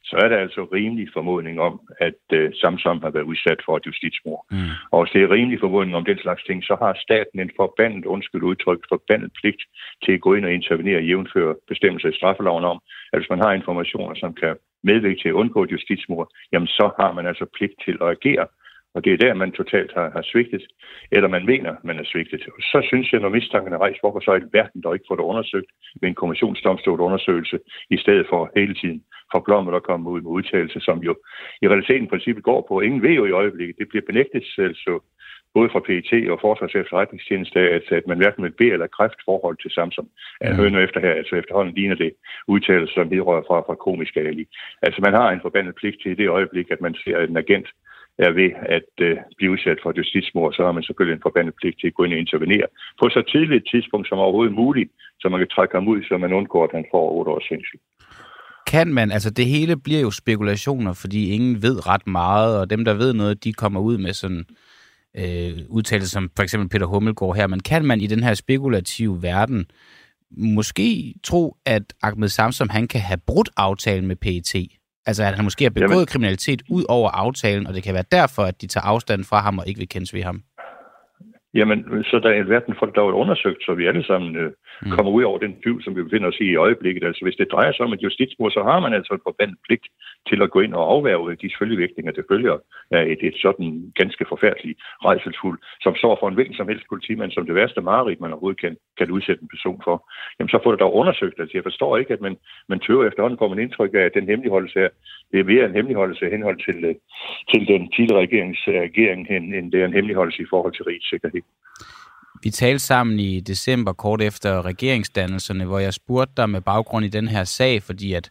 så er der altså rimelig formodning om, at uh, Samsam har været udsat for et justitsmord. Mm. Og hvis det er rimelig formodning om den slags ting, så har staten en forbandet, undskyld udtryk, forbandet pligt til at gå ind og intervenere og jævnføre bestemmelser i straffeloven om, at hvis man har informationer, som kan medvirke til at undgå et justitsmord, jamen så har man altså pligt til at agere og det er der, man totalt har, har svigtet, eller man mener, man er svigtet. Så synes jeg, når mistanken er rejst, hvorfor så i verden der ikke får det undersøgt ved en kommissionsdomstol undersøgelse, i stedet for hele tiden for blommet at komme ud med udtalelse, som jo i realiteten i princippet går på. Ingen ved jo i øjeblikket, det bliver benægtet selv, så både fra PET og Forsvars efterretningstjeneste, at, at man hverken med B eller kræft forhold til Samsung. Jeg hører nu efter her, altså efterhånden ligner det udtalelse, som vedrører fra, fra komisk Ali. Altså man har en forbandet pligt til i det øjeblik, at man ser, en agent er ved at øh, blive udsat for et justitsmord, så har man selvfølgelig en forbandet pligt til at gå ind og intervenere på så tidligt et tidspunkt som overhovedet muligt, så man kan trække ham ud, så man undgår, at han får otte års fængsel. Kan man, altså det hele bliver jo spekulationer, fordi ingen ved ret meget, og dem, der ved noget, de kommer ud med sådan øh, udtalelser som for eksempel Peter Hummelgaard her, men kan man i den her spekulative verden måske tro, at Ahmed Samsom han kan have brudt aftalen med PET? Altså at han måske har begået Jamen. kriminalitet ud over aftalen, og det kan være derfor, at de tager afstand fra ham og ikke vil kendes ved ham? Jamen, så der er alverden for, der er undersøgt, så vi alle sammen øh, mm. kommer ud over den tvivl, som vi befinder os i i øjeblikket. Altså, hvis det drejer sig om et justitsmord, så har man altså en forbandet pligt til at gå ind og afværge de følgevirkninger, det følger af et, et sådan ganske forfærdeligt rejselsfuld, som står for en hvilken som helst politimand som det værste mareridt, man overhovedet kan, kan udsætte en person for. Jamen, så får det dog undersøgt. Altså, jeg forstår ikke, at man, man tøver efterhånden får man indtryk af, at den hemmeligholdelse her, det er mere en hemmeligholdelse i henhold til, øh, til den tidligere regerings regering, end, end det er en hemmeligholdelse i forhold til rigets sikkerhed. Vi talte sammen i december, kort efter regeringsdannelserne, hvor jeg spurgte dig med baggrund i den her sag, fordi at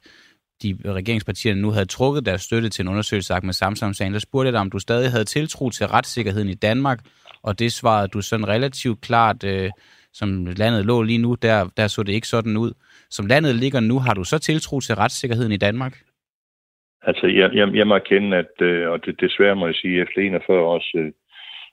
de regeringspartierne nu havde trukket deres støtte til en undersøgelse med Samsam-sagen, der spurgte jeg dig, om du stadig havde tiltro til retssikkerheden i Danmark, og det svarede du sådan relativt klart, øh, som landet lå lige nu, der, der så det ikke sådan ud. Som landet ligger nu, har du så tiltro til retssikkerheden i Danmark? Altså, jeg, jeg, jeg må erkende, at, øh, og det, desværre må jeg sige, efter 41 års øh,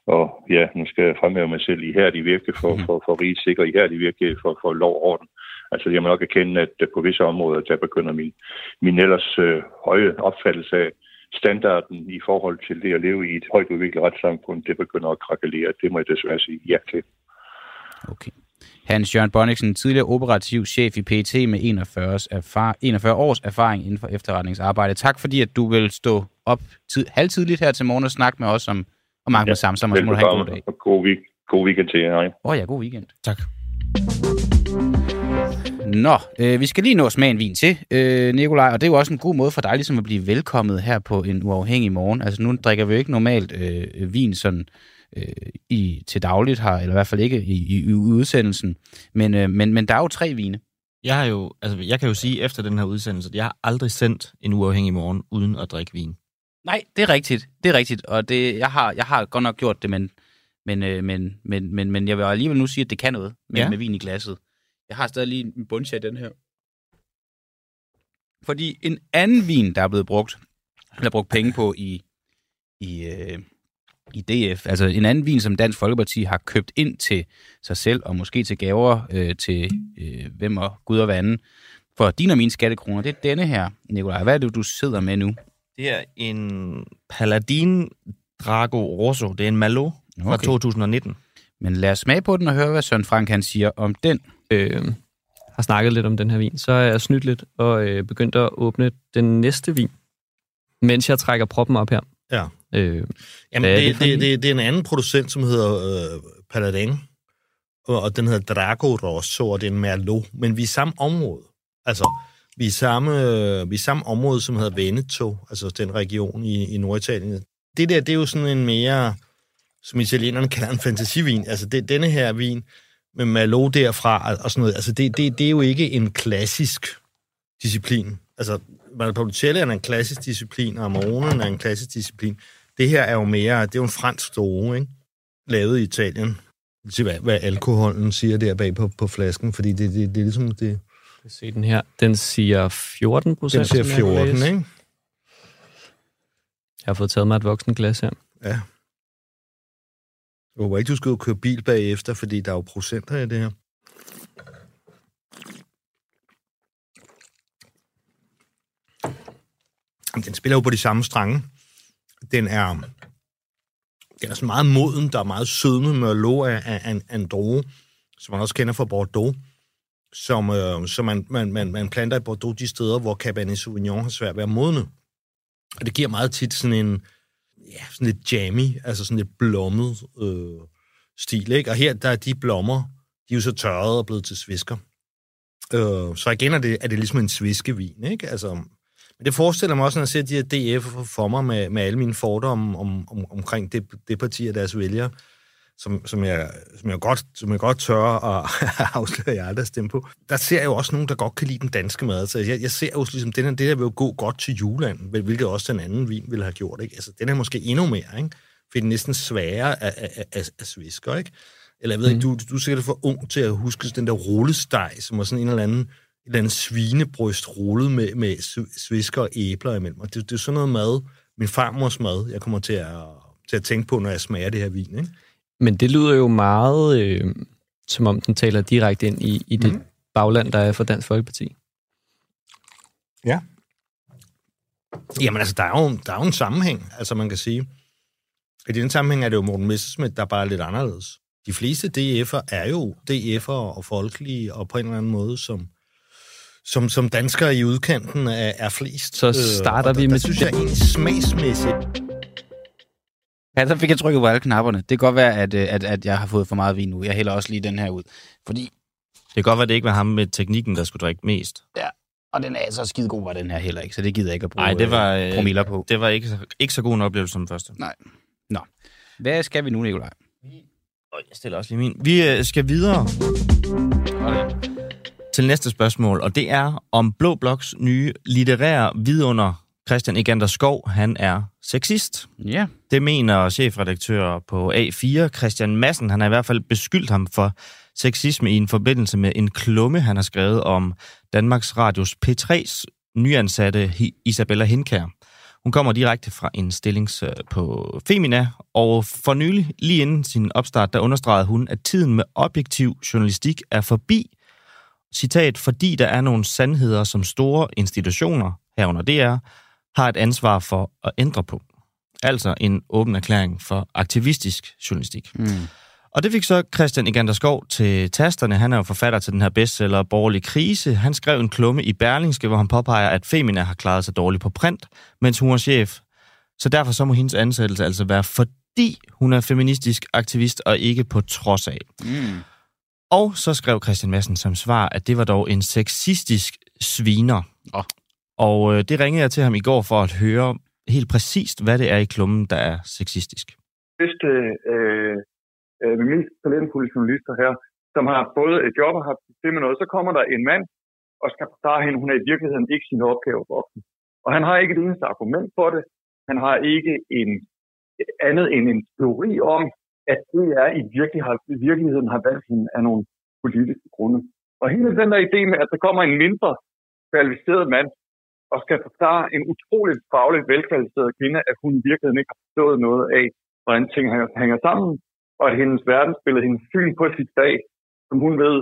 og ja, nu skal jeg fremhæve mig selv, de virke for, mhm. for, for rigets sikre, de virke for, for lov og orden. Altså, jeg må nok erkende, at på visse områder, der begynder min, min ellers øh, høje opfattelse af standarden i forhold til det at leve i et højt udviklet retssamfund, det begynder at krakelere. Det må jeg desværre sige ja til. Okay. Hans Jørgen Bonniksen, tidligere operativ chef i PT med 41, erfar 41 års erfaring inden for efterretningsarbejde. Tak fordi, at du vil stå op tid, halvtidligt her til morgen og snakke med os om og mange ja, med Samsung, og så må du have en god dag. Og god, week, god weekend til jer. Åh oh, ja, god weekend. Tak. Nå, øh, vi skal lige nå smage en vin til, øh, Nikolaj, og det er jo også en god måde for dig ligesom at blive velkommet her på en uafhængig morgen. Altså nu drikker vi jo ikke normalt øh, vin sådan øh, i, til dagligt her, eller i hvert fald ikke i, i, i udsendelsen, men, øh, men, men der er jo tre vine. Jeg, har jo, altså, jeg kan jo sige efter den her udsendelse, at jeg har aldrig sendt en uafhængig morgen uden at drikke vin. Nej, det er rigtigt. Det er rigtigt, og det, jeg, har, jeg har godt nok gjort det, men, men, øh, men, men, men, men jeg vil alligevel nu sige, at det kan noget med, ja. med vin i glasset. Jeg har stadig lige en bunch af den her. Fordi en anden vin, der er blevet brugt, eller brugt penge på i, i, øh, i DF, altså en anden vin, som Dansk Folkeparti har købt ind til sig selv, og måske til gaver øh, til øh, hvem og Gud og vanden, for din og mine skattekroner, det er denne her, Nikolaj. Hvad er det, du sidder med nu? Det er en Paladin Drago Rosso. Det er en Malo fra okay. 2019. Men lad os smage på den og høre, hvad Søren Frank han siger om den. Øh, har snakket lidt om den her vin. Så er jeg snydt lidt og øh, begyndt at åbne den næste vin, mens jeg trækker proppen op her. Ja. Øh, Jamen, det, det, det, det, det er en anden producent, som hedder øh, Paladin, og den hedder Drago Rosso, og det er en Merlot, men vi er i samme område. Altså, vi er samme, vi er samme område, som hedder Veneto, altså den region i, i Norditalien. Det der, det er jo sådan en mere, som italienerne kalder en fantasivin. Altså det, denne her vin med Malo derfra og sådan noget, altså det, det, det er jo ikke en klassisk disciplin. Altså Valpolicella er en klassisk disciplin, og Amarone er en klassisk disciplin. Det her er jo mere, det er jo en fransk store, ikke? Lavet i Italien. Det hvad, hvad alkoholen siger der bag på, på flasken, fordi det, det, det er ligesom det, skal se den her. Den siger 14 procent. Den siger 14, ikke? Jeg har fået taget mig et voksen glas her. Ja. Jeg håber ikke, du skal køre bil bagefter, fordi der er jo procenter i det her. Den spiller jo på de samme strenge. Den er, den er sådan meget moden, der er meget sødme med lå af, af, af, af en droge, som man også kender fra Bordeaux som, øh, som man, man, man, man planter i Bordeaux de steder, hvor Cabernet Sauvignon har svært ved at modne. Og det giver meget tit sådan en, ja, sådan lidt jammy, altså sådan lidt blommet øh, stil, ikke? Og her, der er de blommer, de er jo så tørrede og blevet til svisker. Øh, så igen er det, er det ligesom en sviskevin, ikke? Altså, men det forestiller mig også, når jeg ser de her DF for mig med, med alle mine fordomme om, om, omkring det, det parti af deres vælgere, som, som, jeg, som, jeg godt, som jeg godt tør at [LAUGHS] afsløre, jeg aldrig har stemt på. Der ser jeg jo også nogen, der godt kan lide den danske mad. Så jeg, jeg ser jo ligesom, den her, det der vil jo gå godt til juleland, hvilket også den anden vin ville have gjort. Ikke? Altså, den er måske endnu mere, ikke? for den er næsten sværere af, af, af, af svisker, ikke? Eller jeg ved mm. ikke, du, du er sikkert for ung til at huske den der rullesteg, som var sådan en eller anden, en eller anden svinebryst rullet med, med svisker og æbler imellem. Og det, det er sådan noget mad, min farmors mad, jeg kommer til at, til at tænke på, når jeg smager det her vin. Ikke? Men det lyder jo meget, øh, som om den taler direkte ind i, i det mm. bagland, der er for Dansk Folkeparti. Ja. Jamen altså, der er, jo, der er jo en sammenhæng, altså man kan sige. I den sammenhæng er det jo Morten Messersmith, der er bare lidt anderledes. De fleste DF'er er jo DF'er og folkelige, og på en eller anden måde, som, som, som danskere i udkanten er, er flest. Så starter øh, vi der, med... Der synes jeg egentlig smagsmæssigt, Ja, så fik jeg trykket på alle knapperne. Det kan godt være, at, øh, at, at jeg har fået for meget vin nu. Jeg hælder også lige den her ud. Fordi... Det kan godt være, at det ikke var ham med teknikken, der skulle drikke mest. Ja, og den er så skide god, var den her heller ikke, så det gider jeg ikke at bruge Nej, det var, øh, promiller på. Det var ikke, ikke så god en oplevelse som den første. Nej. Nå. Hvad skal vi nu, Nikolaj? Jeg stiller også lige min. Vi øh, skal videre okay. til næste spørgsmål, og det er om Blå Bloks nye litterære vidunder Christian Egander Skov, han er sexist. Ja. Det mener chefredaktør på A4, Christian Massen. Han har i hvert fald beskyldt ham for sexisme i en forbindelse med en klumme, han har skrevet om Danmarks Radios P3's nyansatte Isabella Hinkær. Hun kommer direkte fra en stilling på Femina, og for nylig, lige inden sin opstart, der understregede hun, at tiden med objektiv journalistik er forbi. Citat, fordi der er nogle sandheder, som store institutioner, herunder DR, har et ansvar for at ændre på. Altså en åben erklæring for aktivistisk journalistik. Mm. Og det fik så Christian Igander Skov til tasterne. Han er jo forfatter til den her bestseller Borgerlig Krise. Han skrev en klumme i Berlingske, hvor han påpeger, at Femina har klaret sig dårligt på print, mens hun er chef. Så derfor så må hendes ansættelse altså være, fordi hun er feministisk aktivist, og ikke på trods af. Mm. Og så skrev Christian Madsen som svar, at det var dog en sexistisk sviner. Oh. Og øh, det ringede jeg til ham i går for at høre helt præcist, hvad det er i klummen, der er sexistisk. Bedste øh, øh, øh mest talentfulde journalister her, som har både et job og har det med noget, så kommer der en mand og skal forklare hende, hun er i virkeligheden ikke sin opgave voksen. Og han har ikke et eneste argument for det. Han har ikke en andet end en teori om, at det er i, virkelig, har, i virkeligheden har valgt hende af nogle politiske grunde. Og hele den der idé med, at der kommer en mindre kvalificeret mand, og skal forklare en utroligt fagligt velkvalificeret kvinde, at hun i virkeligheden ikke har forstået noget af, hvordan ting hænger sammen, og at hendes verdensbillede, hendes syn på sit dag, som hun ved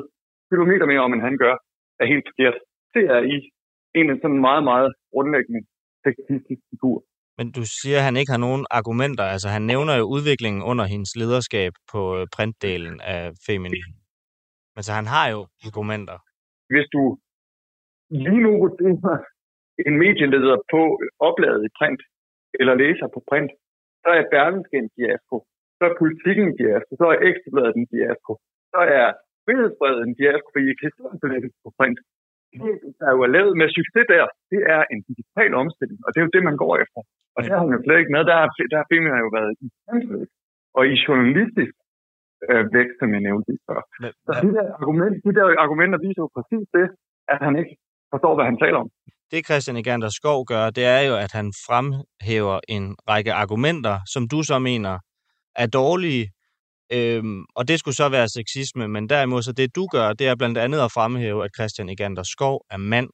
kilometer mere om, end han gør, er helt forkert. Det er i en af sådan meget, meget grundlæggende sexistisk figur. Men du siger, at han ikke har nogen argumenter. Altså, han nævner jo udviklingen under hendes lederskab på øh, printdelen af Feminin. Men så han har jo argumenter. Hvis du lige nu vurderer en medieleder på opladet i print, eller læser på print, så er Berlingske en fiasko, så er politikken en fiasko, så er Ekstrabladet en fiasko, så er frihedsbredet en fiasko, fordi I kan på print. Det, der er jo lavet med succes der, det er en digital omstilling, og det er jo det, man går efter. Og der har man jo slet ikke med, der har, der har filmen jo været i og i journalistisk øh, vækst, som jeg nævnte lige før. Så de der, argument, de der argumenter viser jo præcis det, at han ikke forstår, hvad han taler om det Christian Egander Skov gør, det er jo, at han fremhæver en række argumenter, som du så mener er dårlige, øhm, og det skulle så være sexisme, men derimod så det du gør, det er blandt andet at fremhæve, at Christian Egander Skov er mand,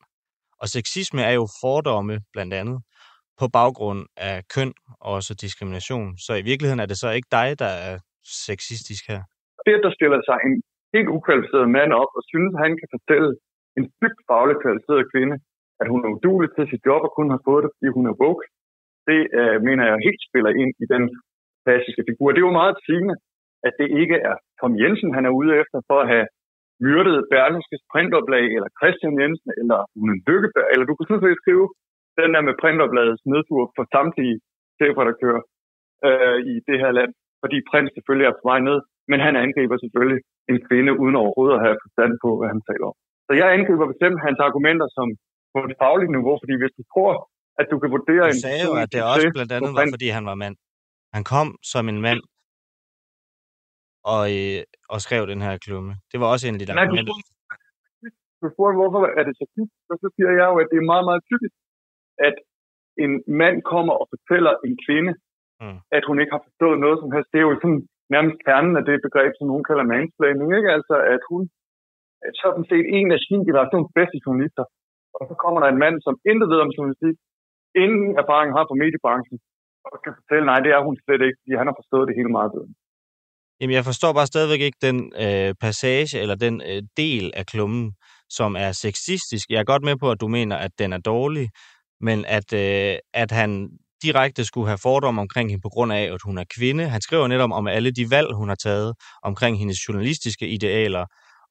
og sexisme er jo fordomme blandt andet på baggrund af køn og også diskrimination. Så i virkeligheden er det så ikke dig, der er sexistisk her? Det, der stiller sig en helt ukvalificeret mand op og synes, at han kan fortælle en dybt fagligt kvalificeret kvinde, at hun er udulig til sit job og kun har fået det, fordi hun er woke. Det øh, mener jeg helt spiller ind i den klassiske figur. Det er jo meget sigende, at det ikke er Tom Jensen, han er ude efter for at have myrdet Berlingskes printoplag, eller Christian Jensen, eller Rune Lykkeberg, eller du kan sådan set skrive den der med printopladets nedtur for samtlige chefredaktører. øh, i det her land, fordi prins selvfølgelig er på vej ned, men han angriber selvfølgelig en kvinde uden overhovedet at have forstand på, hvad han taler om. Så jeg angriber bestemt hans argumenter som på et fagligt niveau, fordi hvis du tror, at du kan vurdere Du en... sagde jo, at det også blandt andet var, fordi han var mand. Han kom som en mand og, øh, og skrev den her klumme. Det var også en lidt du argument. spurgte, du spurgte, hvorfor er det så? Og så siger jeg jo, at det er meget, meget typisk, at en mand kommer og fortæller en kvinde, Mm. at hun ikke har forstået noget som helst. Det er jo sådan nærmest kernen af det begreb, som nogen kalder mansplaining, ikke? Altså, at hun er sådan set en af sin generations bedste journalister. Og så kommer der en mand, som intet ved om journalistik, ingen erfaring har fra mediebranchen, og kan fortælle, nej, det er hun slet ikke, fordi han har forstået det hele meget bedre. Jamen, jeg forstår bare stadigvæk ikke den øh, passage, eller den øh, del af klummen, som er sexistisk. Jeg er godt med på, at du mener, at den er dårlig, men at, øh, at han direkte skulle have fordomme omkring hende på grund af, at hun er kvinde. Han skriver netop om alle de valg, hun har taget omkring hendes journalistiske idealer,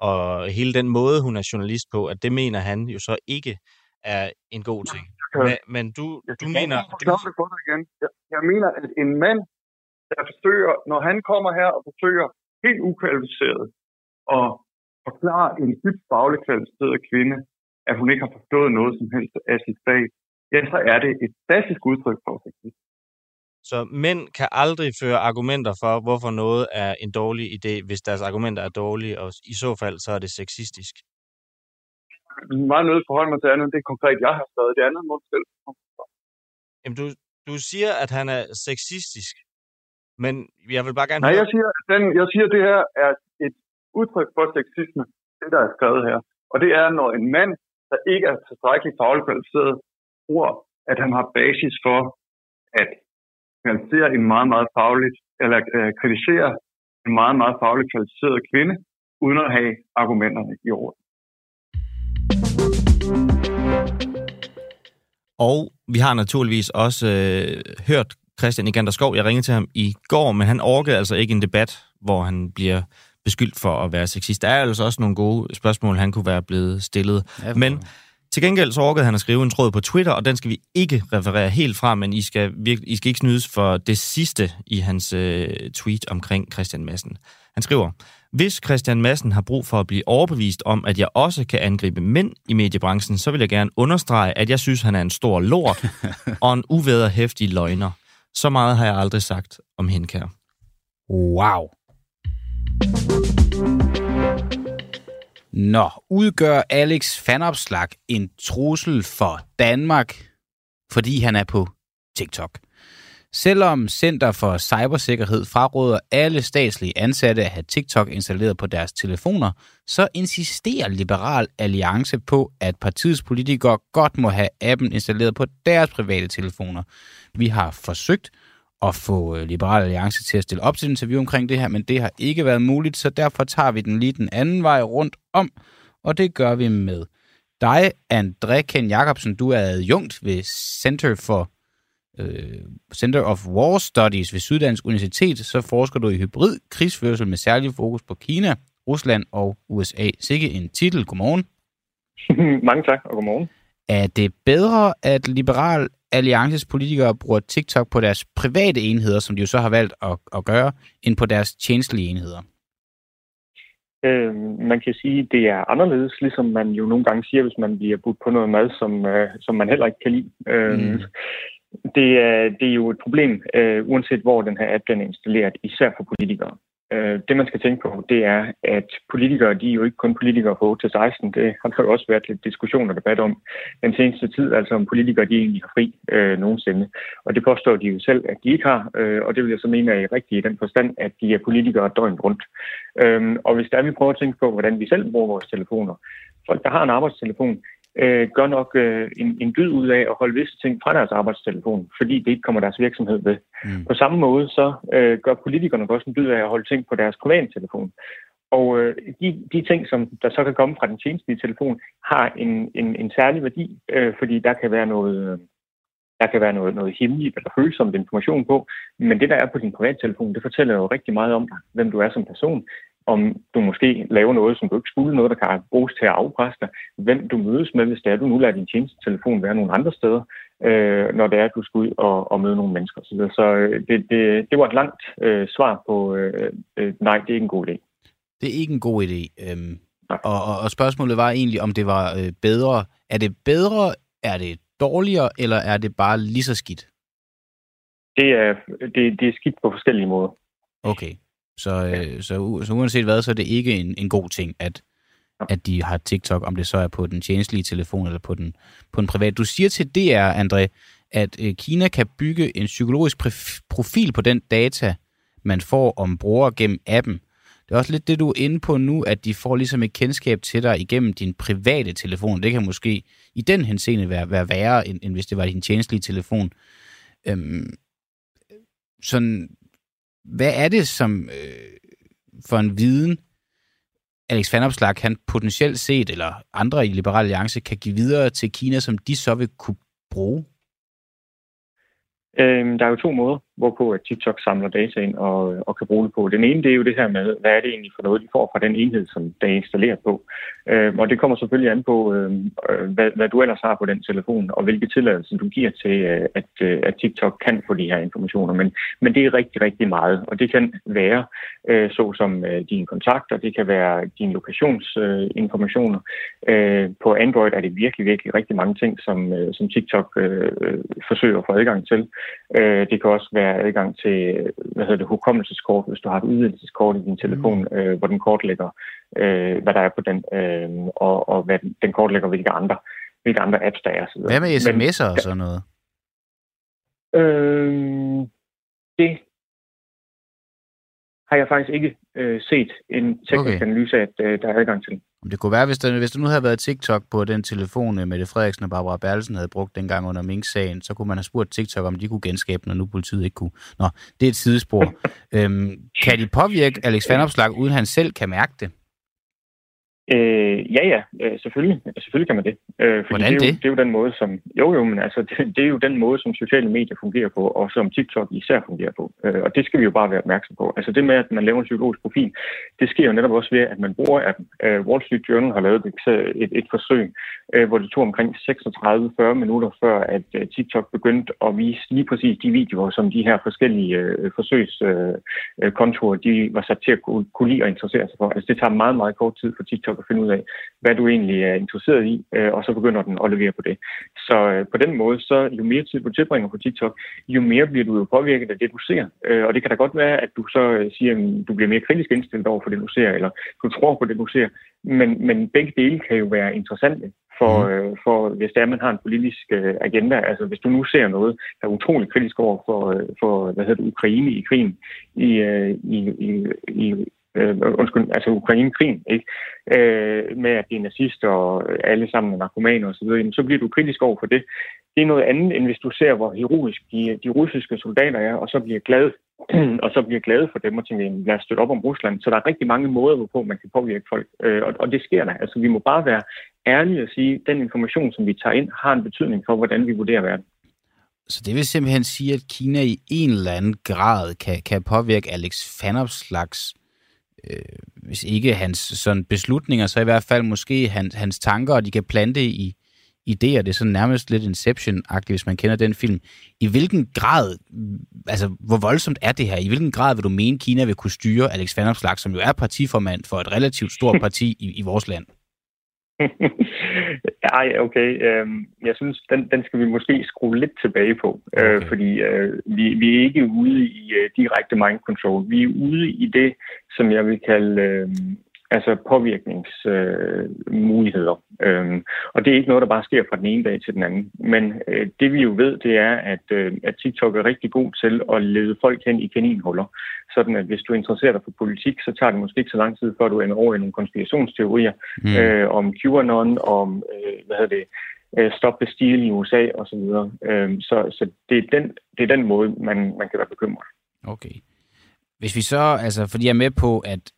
og hele den måde, hun er journalist på, at det mener han jo så ikke er en god ting. Men, men du, Jeg du mener... igen. Jeg, jeg mener, at en mand, der forsøger, når han kommer her og forsøger helt ukvalificeret at forklare en dybt fagligt kvalificeret kvinde, at hun ikke har forstået noget som helst af sit fag, ja, så er det et klassisk udtryk for sexisme. Så mænd kan aldrig føre argumenter for, hvorfor noget er en dårlig idé, hvis deres argumenter er dårlige, og i så fald så er det sexistisk. Er meget nødt forholde mig til andet det konkret, jeg har skrevet. Det andet må du selv. Jamen, du, du siger, at han er sexistisk, men jeg vil bare gerne Nej, høre... jeg siger, at den, jeg siger, at det her er et udtryk for sexisme, det der er skrevet her. Og det er, når en mand, der ikke er tilstrækkeligt fagligt kvalificeret, tror, at han har basis for at kritisere en meget, meget fagligt, eller øh, kritisere en meget, meget fagligt kvalificeret kvinde, uden at have argumenterne i orden. Og vi har naturligvis også øh, hørt Christian Igander Skov. Jeg ringede til ham i går, men han orkede altså ikke en debat, hvor han bliver beskyldt for at være sexist. Der er altså også nogle gode spørgsmål, han kunne være blevet stillet. Ja, Men til gengæld så orkede han at skrive en tråd på Twitter, og den skal vi ikke referere helt fra, men I skal, virkelig, I skal ikke snydes for det sidste i hans øh, tweet omkring Christian Madsen. Han skriver, hvis Christian Madsen har brug for at blive overbevist om, at jeg også kan angribe mænd i mediebranchen, så vil jeg gerne understrege, at jeg synes, han er en stor lort [LAUGHS] og en uvederhæftig løgner. Så meget har jeg aldrig sagt om Henkær. Wow. Nå, udgør Alex Fanopslag en trussel for Danmark, fordi han er på TikTok. Selvom Center for Cybersikkerhed fraråder alle statslige ansatte at have TikTok installeret på deres telefoner, så insisterer Liberal Alliance på, at partiets politikere godt må have appen installeret på deres private telefoner. Vi har forsøgt at få øh, Liberal Alliance til at stille op til et interview omkring det her, men det har ikke været muligt, så derfor tager vi den lige den anden vej rundt om, og det gør vi med dig, André Ken Jacobsen. Du er adjunkt ved Center for øh, Center of War Studies ved Syddansk Universitet, så forsker du i hybrid krigsførsel med særlig fokus på Kina, Rusland og USA. Sikke en titel. Godmorgen. [LAUGHS] Mange tak, og godmorgen. Er det bedre, at Liberal Alliances politikere bruger TikTok på deres private enheder, som de jo så har valgt at, at gøre, end på deres tjenestlige enheder? Øh, man kan sige, at det er anderledes, ligesom man jo nogle gange siger, hvis man bliver budt på noget mad, som, øh, som man heller ikke kan lide. Øh, Mm. det, er, det er jo et problem, øh, uanset hvor den her app den er installeret, især for politikere. Øh, det man skal tænke på, det er, at politikere, de er jo ikke kun politikere på 8-16. Det har der jo også været lidt diskussion og debat om den seneste tid, altså om politikere, de egentlig har fri øh, nogensinde. Og det påstår de jo selv, at de ikke har, øh, og det vil jeg så mene er rigtigt i den forstand, at de er politikere døgnet rundt. Øh, og hvis der vi prøver at tænke på, hvordan vi selv bruger vores telefoner, folk, der har en arbejdstelefon, øh, gør nok øh, en, en dyd ud af at holde visse ting fra deres arbejdstelefon, fordi det ikke kommer deres virksomhed ved. Mm. På samme måde så øh, gør politikerne også en dyd af at holde ting på deres private telefon. Og øh, de, de ting, som der så kan komme fra den tjenestlige telefon, har en, en, en særlig værdi, øh, fordi der kan være noget... Øh, der kan være noget, noget hemmeligt eller følsomt information på, men det, der er på din privattelefon, det fortæller jo rigtig meget om dig, hvem du er som person, om du måske laver noget, som du ikke skulle, noget, der kan bruges til at afpresse dig, hvem du mødes med, hvis det er, du nu lader din tjenestetelefon være nogle andre steder. øh, når det er, at du skal ud og, og møde nogle mennesker. Så, så øh, det, det, det var et langt øh, svar på, øh, øh, nej, det er ikke en god idé. Det er ikke en god idé. Øhm, og, og, og spørgsmålet var egentlig, om det var øh, bedre. Er det bedre, er det dårligere, eller er det bare lige så skidt? Det er, det, det er skidt på forskellige måder. Okay. Så, øh, så, så uanset hvad, så er det ikke en, en god ting, at, at de har TikTok, om det så er på den tjenestlige telefon eller på den, på den private. Du siger til DR, André, at øh, Kina kan bygge en psykologisk profil på den data, man får om brugere gennem appen. Det er også lidt det, du er inde på nu, at de får ligesom et kendskab til dig igennem din private telefon. Det kan måske i den henseende være, være værre, end, end hvis det var din tjenestlige telefon. Øhm, sådan, hvad er det som øh, for en viden, Alex Vanopslag han potentielt set, eller andre i Liberal Alliance, kan give videre til Kina, som de så vil kunne bruge? Øhm, der er jo to måder hvorpå at TikTok samler data ind og, og kan bruge det på. Den ene det er jo det her med, hvad er det egentlig for noget, de får fra den enhed, som der er installeret på. Øh, og det kommer selvfølgelig an på, øhm, øh, hvad, hvad du ellers har på den telefon, og hvilke tilladelser du giver til, øh, at, øh, at TikTok kan få de her informationer. Men, men det er rigtig, rigtig meget, og det kan være øh, såsom øh, dine kontakter, det kan være dine lokationsinformationer. Øh, på Android er det virkelig, virkelig rigtig mange ting, som, øh, som TikTok øh, øh forsøger at få adgang til. Øh, det kan også være være adgang til hvad hedder det, hukommelseskort, hvis du har et udvidelseskort i din telefon, mm. øh, hvor den kortlægger, øh, hvad der er på den, øh, og, og hvad den, den kortlægger, hvilke andre, hvilke andre apps der er. Så hvad med sms'er Men, og sådan noget? Øh, det har jeg faktisk ikke øh, set en teknisk okay. analyse at øh, der er adgang til. Det kunne være, hvis der, hvis der nu havde været TikTok på den telefon, øh, Mette Frederiksen og Barbara Berlsen havde brugt dengang under Mink-sagen, så kunne man have spurgt TikTok, om de kunne genskabe den, og nu politiet ikke kunne. Nå, det er et sidespor. [LAUGHS] øhm, kan de påvirke Alex Vanopslag, uden han selv kan mærke det? Øh, ja, ja, øh, selvfølgelig. Selvfølgelig kan man det. Øh, fordi Hvordan det? Er jo, det er jo den måde, som... Jo, jo, men altså, det, det er jo den måde, som sociale medier fungerer på, og som TikTok især fungerer på. Øh, og det skal vi jo bare være opmærksom på. Altså det med, at man laver en psykologisk profil, det sker jo netop også ved, at man bruger appen. Øh, Wall Street Journal har lavet et, et, et forsøg, øh, hvor det tog omkring 36-40 minutter før, at øh, TikTok begyndte at vise lige præcis de videoer, som de her forskellige øh, forsøgskontorer, øh, de var sat til at kunne, kunne lide og interessere sig for. Altså det tager meget, meget kort tid for TikTok at finde ud af, hvad du egentlig er interesseret i, øh, og så begynder den at levere på det. Så øh, på den måde, så jo mere tid du tilbringer på TikTok, jo mere bliver du jo påvirket af det, du ser. Øh, og det kan da godt være, at du så siger, at du bliver mere kritisk indstillet over for det, du ser, eller du tror på det, du ser. Men, men begge dele kan jo være interessante for, mm. øh, for hvis det er, man har en politisk øh, agenda. Altså hvis du nu ser noget, der er utrolig kritisk over for, øh, for hvad hedder det, Ukraine i krigen i, øh, i, i, i øh, undskyld, altså Ukraine-krigen, ikke? Øh, med at de er nazister og alle sammen er narkomaner osv., så bliver du kritisk over for det. Det er noget andet, end hvis du ser, hvor heroisk de, de russiske soldater er, og så bliver glad [CLEARS THROAT] og så bliver glade for dem og tænker, lad os støtte op om Rusland. Så der er rigtig mange måder, hvorpå man kan påvirke folk, øh, og, og det sker der. Altså vi må bare være ærlige og sige, at den information, som vi tager ind, har en betydning for, hvordan vi vurderer verden. Så det vil simpelthen sige, at Kina i en eller anden grad kan, kan påvirke Alex Vanopslags øh, hvis ikke hans sådan beslutninger, så i hvert fald måske hans, hans tanker, og de kan plante i idéer. Det er sådan nærmest lidt Inception-agtigt, hvis man kender den film. I hvilken grad, altså hvor voldsomt er det her? I hvilken grad vil du mene, Kina vil kunne styre Alex Vanopslag, som jo er partiformand for et relativt stort [LAUGHS] parti i, i vores land? [LAUGHS] Ej, okay. Øhm, jeg synes, den, den skal vi måske skrue lidt tilbage på, øh, okay. øh, fordi øh, vi, vi er ikke ude i øh, direkte mind control. Vi er ude i det, som jeg vil kalde øh, altså påvirkningsmuligheder. Øh, øhm, og det er ikke noget, der bare sker fra den ene dag til den anden. Men øh, det vi jo ved, det er, at, øh, at TikTok er rigtig god til at lede folk hen i kaninhuller. Sådan at hvis du interesserer dig for politik, så tager det måske ikke så lang tid, før du ender over i nogle konspirationsteorier mm. øh, om QAnon, om øh, hvad hedder det, øh, Stop the Steal i USA osv. Så, øh, så, så det, er den, det er den måde, man, man kan være bekymret. Okay. Hvis vi så, altså, fordi jeg er med på, at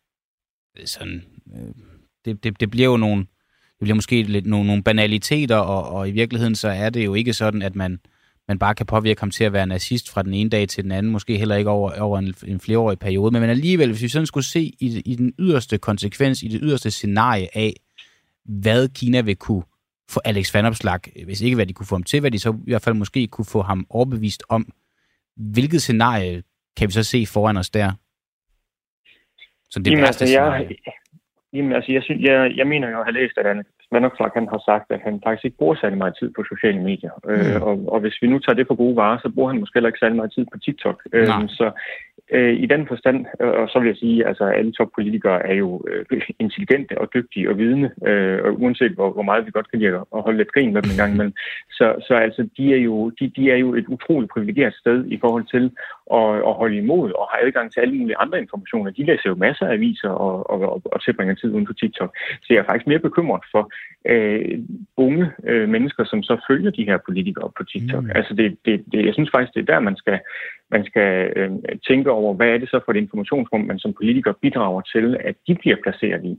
sådan, øh, det, det, det bliver jo nogle, det bliver måske lidt nogle, nogle banaliteter, og, og i virkeligheden så er det jo ikke sådan, at man, man bare kan påvirke ham til at være nazist fra den ene dag til den anden, måske heller ikke over, over en, en flereårig periode, men alligevel, hvis vi sådan skulle se i, i den yderste konsekvens, i det yderste scenarie af, hvad Kina vil kunne få Alex Van Opslag, hvis ikke hvad de kunne få ham til, hvad de så i hvert fald måske kunne få ham overbevist om. Hvilket scenarie kan vi så se foran os der? Så det Jamen, værste altså, jeg, Jamen, altså, jeg, synes, jeg, jeg mener jo at have læst, at Alex Vanopslagh han har sagt, at han faktisk ikke bruger særlig meget tid på sociale medier. Øh, mm. Øh, og, og hvis vi nu tager det for gode varer, så bruger han måske heller ikke særlig meget tid på TikTok. Øh, så øh, i den forstand, og så vil jeg sige, altså alle toppolitikere er jo øh, [LAUGHS] intelligente og dygtige og vidne, øh, og uanset hvor, hvor meget vi godt kan lide at holde lidt grin med dem en gang imellem. [LAUGHS] Så, så altså, de er, jo, de, de er jo et utroligt privilegeret sted i forhold til at, at holde imod og har adgang til alle mulige andre informationer. De læser jo masser af aviser og, og, og, og tilbringer tid uden på TikTok. Så jeg er faktisk mere bekymret for øh, unge øh, mennesker, som så følger de her politikere på TikTok. Mm. Altså det, det, det, jeg synes faktisk, det er der, man skal, man skal øh, tænke over, hvad er det så for et informationsrum, man som politiker bidrager til, at de bliver placeret i.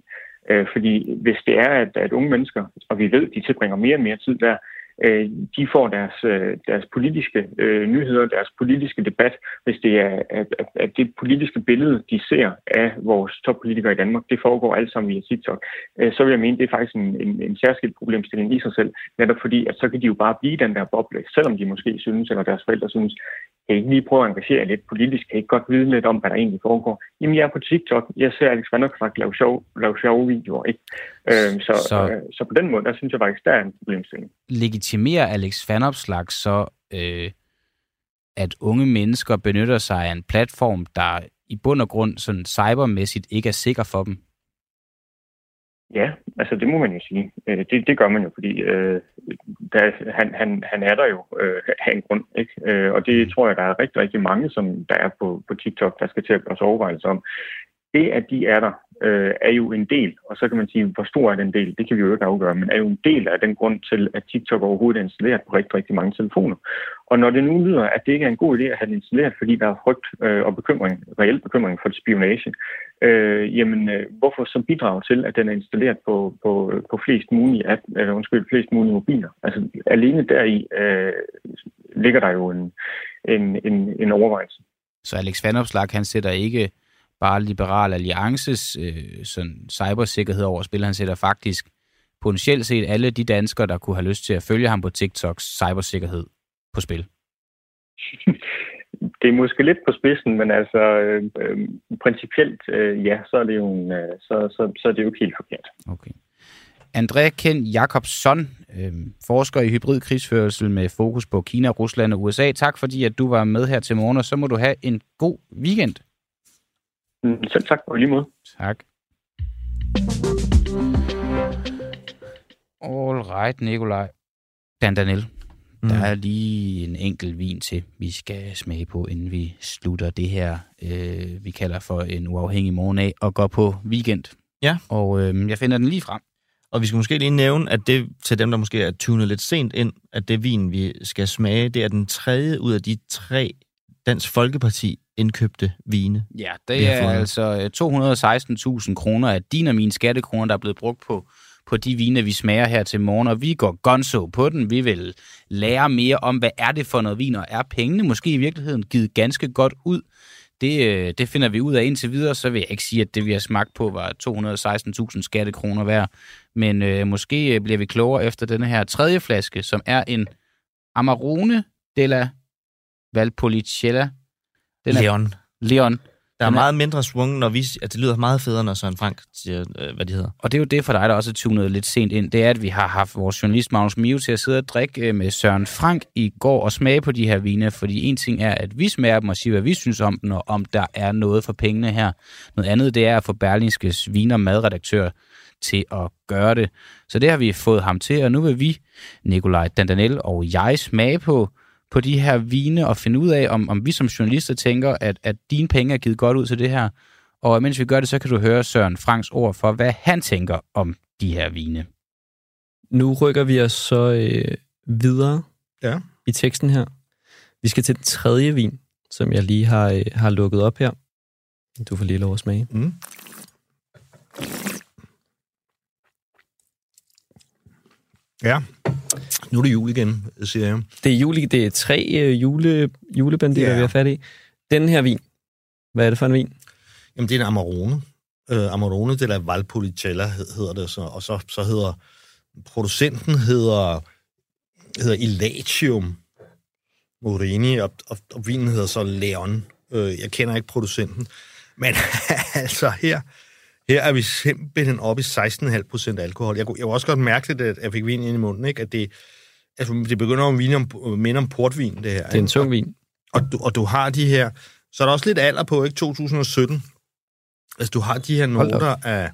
Øh, fordi hvis det er, at, at unge mennesker, og vi ved, de tilbringer mere og mere tid der, øh, de får deres, øh, deres politiske øh, nyheder, deres politiske debat, hvis det er at, at det politiske billede, de ser af vores toppolitikere i Danmark, det foregår alt sammen via TikTok, øh, så vil jeg mene, det er faktisk en, en, en særskilt problemstilling i sig selv, netop fordi, at så kan de jo bare blive den der boble, selvom de måske synes, eller deres forældre synes, kan I ikke lige prøve at engagere lidt politisk? Kan I godt vide lidt om, hvad der egentlig foregår? Jamen, jeg er på TikTok. Jeg ser Alex Vanderkvart lave, sjov, lave sjove videoer. Ikke? Øhm, så, så, øh, så på den måde, der synes jeg faktisk, der er en problemstilling. Legitimerer Alex Vanopslag så, øh, at unge mennesker benytter sig af en platform, der i bund og grund sådan cybermæssigt ikke er sikker for dem? Ja, altså det må man jo sige. Øh, det, det gør man jo, fordi øh, der, han, han, han er der jo øh, af en grund. Ikke? Øh, og det tror jeg, der er rigtig, rigtig mange, som der er på, på TikTok, der skal til at gøre sig overvejelser om. Det, at de er der, øh, er jo en del, og så kan man sige, hvor stor er den del, det kan vi jo ikke afgøre, men er jo en del af den grund til, at TikTok overhovedet er installeret på rigtig, rigtig mange telefoner. Og når det nu lyder, at det ikke er en god idé at have det installeret, fordi der er frygt øh, og bekymring, reel bekymring for spionage, øh, jamen øh, hvorfor så bidrage til, at den er installeret på, på, på flest mulige app, eller undskyld, flest mulige mobiler? Altså alene deri øh, ligger der jo en, en, en, en overvejelse. Så Alex Vanopslag, han sætter ikke bare Liberal Alliances øh, sådan cybersikkerhed over spil. Han sætter faktisk potentielt set alle de danskere, der kunne have lyst til at følge ham på TikToks cybersikkerhed på spil. det er måske lidt på spidsen, men altså øh, øh, principielt øh, ja, så er det jo en, øh, så, så, så er det jo ikke helt forkert. Okay. André Ken Jakobsson, øh, forsker i hybrid krigsførelse med fokus på Kina, Rusland og USA. Tak fordi, at du var med her til morgen, og så må du have en god weekend. Mm, selv tak på lige måde. Tak. All right, Nikolaj. Dan Daniel, mm. der er lige en enkelt vin til, vi skal smage på, inden vi slutter det her, øh, vi kalder for en uafhængig morgen af, og går på weekend. Ja. Og øh, jeg finder den lige frem. Og vi skal måske lige nævne, at det til dem, der måske er tunet lidt sent ind, at det vin, vi skal smage, det er den tredje ud af de tre Dansk Folkeparti indkøbte vine. Ja, det er altså 216.000 kroner af dine og mine skattekroner, der er blevet brugt på, på de vine, vi smager her til morgen, og vi går gonzo på den. Vi vil lære mere om, hvad er det for noget vin, og er pengene måske i virkeligheden givet ganske godt ud. Det, øh, det finder vi ud af indtil videre, så vil jeg ikke sige, at det, vi har smagt på, var 216.000 skattekroner værd. Men øh, måske bliver vi klogere efter denne her tredje flaske, som er en Amarone della Valpolicella den er, Leon. Leon. Der er den meget mindre svung, når vi... Altså, det lyder meget federe, når Søren Frank siger, øh, hvad de hedder. Og det er jo det for dig, der også er tunet lidt sent ind. Det er, at vi har haft vores journalist Magnus Mio til at sidde og drikke øh, med Søren Frank i går og smage på de her vine. Fordi en ting er, at vi smager dem og siger, hvad vi synes om dem, og om der er noget for pengene her. Noget andet, det er at få Berlingskes viner madredaktør til at gøre det. Så det har vi fået ham til, og nu vil vi, Nikolaj Dandanel og jeg, smage på på de her vine og finde ud af, om, om vi som journalister tænker, at, at dine penge er givet godt ud til det her. Og mens vi gør det, så kan du høre Søren Franks ord for, hvad han tænker om de her vine. Nu rykker vi os så øh, videre ja. i teksten her. Vi skal til den tredje vin, som jeg lige har, øh, har lukket op her. Du får lige lov at smage. Mm. Ja, nu er det jul igen, siger jeg. Det er jul, det er tre øh, jule, julebanditter, ja. vi har fat i. Den her vin, hvad er det for en vin? Jamen, det er en Amarone. Uh, Amarone de la Valpolicella hedder det, så, og så, så hedder producenten hedder, hedder Elatium Morini, og, og, og vinen hedder så Leon. Øh, jeg kender ikke producenten. Men [LAUGHS] altså her, her er vi simpelthen oppe i 16,5 procent alkohol. Jeg, jeg var også godt mærke det, at jeg fik vin ind i munden, ikke? at det, altså, det begynder at minde om, minde om portvin, det her. Det er en tung vin. Og, og, du, og du har de her, så er der også lidt alder på, ikke? 2017. Altså, du har de her noter af...